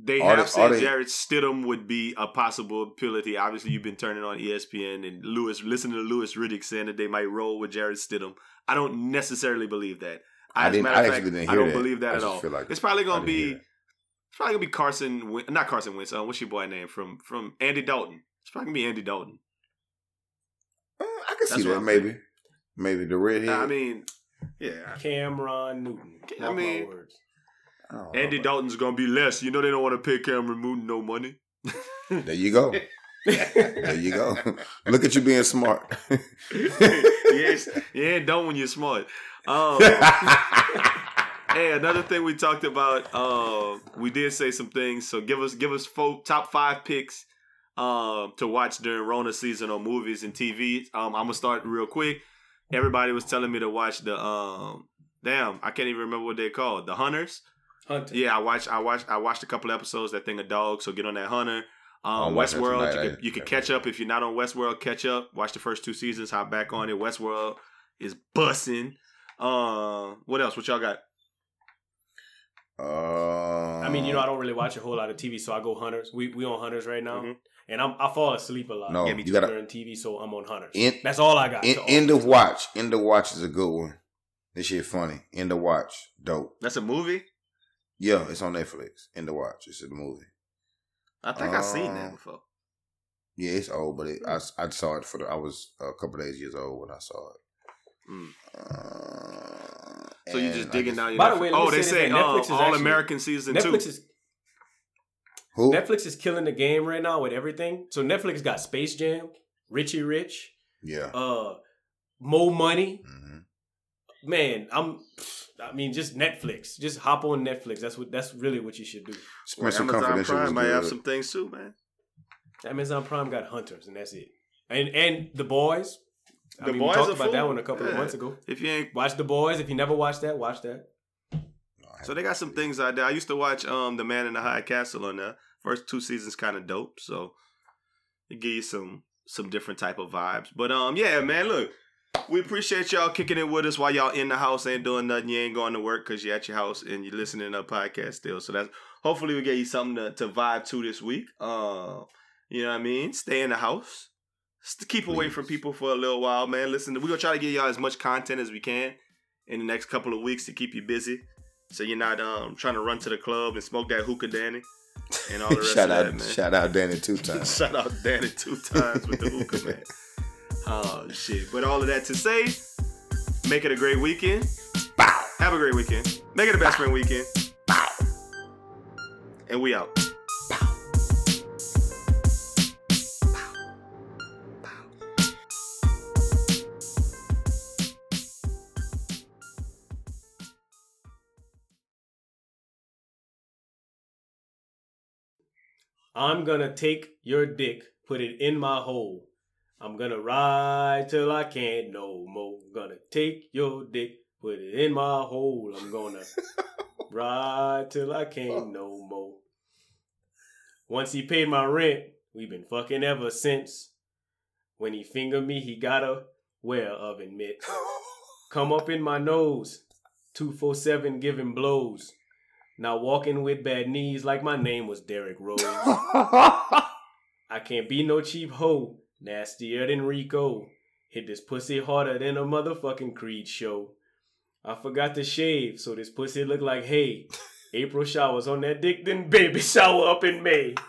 They Are have they- said are they- Jarrett Stidham would be a possible possibility. Obviously, you've been turning on ESPN and Louis. Listen to Louis Riddick saying that they might roll with Jarrett Stidham. I don't necessarily believe that. I As a didn't- I actually fact, didn't hear I don't that. believe that I at all. feel like it's probably gonna be. It's probably gonna be Carson. Win- Not Carson Wentz. Uh, what's your boy name from from Andy Dalton? It's probably gonna be Andy Dalton. Uh, I can see what that maybe. thinking. Maybe the redhead. I mean, yeah. Cameron Newton. I Mark mean- words. I don't know Andy Dalton's gonna be less. You know they don't want to pay Cameron Newton no money. There you go. there you go. Look at you being smart. yes, you ain't dumb when you're smart. Um, hey, another thing we talked about, uh, we did say some things. So give us give us four, top five picks um, to watch during Rona season on movies and TV. Um, I'm gonna start real quick. Everybody was telling me to watch the um, damn, I can't even remember what they called the Hunters. Hunter. Yeah, I watched. I watched. I watched a couple episodes. That thing of dog. So get on that Hunter. Um, I'm watching it Westworld. You I- could, you could catch up if you're not on Westworld. Catch up. Watch the first two seasons. Hop back on it. Westworld is bussing. Uh, what else? What y'all got? Uh, I mean, you know, I don't really watch a whole lot of TV, so I go Hunters. We we on Hunters right now, Mhm. and I'm I fall asleep a lot. No, Yeah, you gotta TV, so I'm on Hunters. In- That's all I got. in, to end of offer. watch. End of watch is a good one. This shit funny. End of watch. Dope. That's a movie. Yeah, it's on Netflix. End of watch. It's a movie. I think I've seen that before. Yeah, it's old, but it, I I saw it for the. I was a couple days years old when I saw it. Mm. So you and just I digging down your. By the way, let me oh, they say say uh, Netflix is All actually- American season Netflix two. is Who? Netflix is killing the game right now with everything. So Netflix got Space Jam, Richie Rich, Yeah. uh, Mo Money. hmm Man, I'm. I mean, just Netflix. Just hop on Netflix. That's what. That's really what you should do. Spenser Amazon Confidential was Prime might have some things too, man. Amazon Prime got Hunters, and that's it. And and the boys. I The mean, Boys we talked are about that one a couple of months ago. If you ain't Watch the boys. If you never watched that, watch that. So they got some things out there. I used to watch um The Man in the High Castle on there. First two seasons kind of dope. So it give you some some different type of vibes. But um yeah, man, look. We appreciate y'all kicking it with us while y'all in the house ain't doing nothing. You ain't going to work because you're at your house and you're listening to a podcast still. So that's hopefully we get you something to, to vibe to this week. Uh, you know what I mean? Stay in the house. Keep away from people for a little while, man. Listen, we're gonna try to get y'all as much content as we can in the next couple of weeks to keep you busy. So you're not um trying to run to the club and smoke that hookah Danny and all the rest shout of out, that, man. shout out, Danny two times. Shout out Danny two times with the hookah man. Oh shit. But all of that to say, make it a great weekend. Bow. Have a great weekend. Make it a best friend weekend. Bow. And we out. I'm gonna take your dick, put it in my hole. I'm gonna ride till I can't no more. Gonna take your dick, put it in my hole. I'm gonna ride till I can't no more. Once he paid my rent, we been fucking ever since. When he fingered me, he got a Wear oven mitt. Come up in my nose. 247 giving blows. Now walking with bad knees like my name was Derrick Rose. I can't be no cheap hoe. Nastier than Rico. Hit this pussy harder than a motherfucking Creed show. I forgot to shave, so this pussy look like hay. April showers on that dick, then baby shower up in May.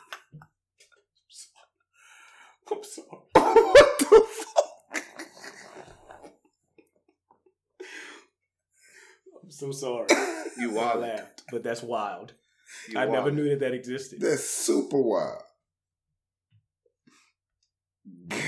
I'm sorry. what the fuck? I'm so sorry. You I wild. laughed, but that's wild. You I never knew that that existed. That's super wild. Damn.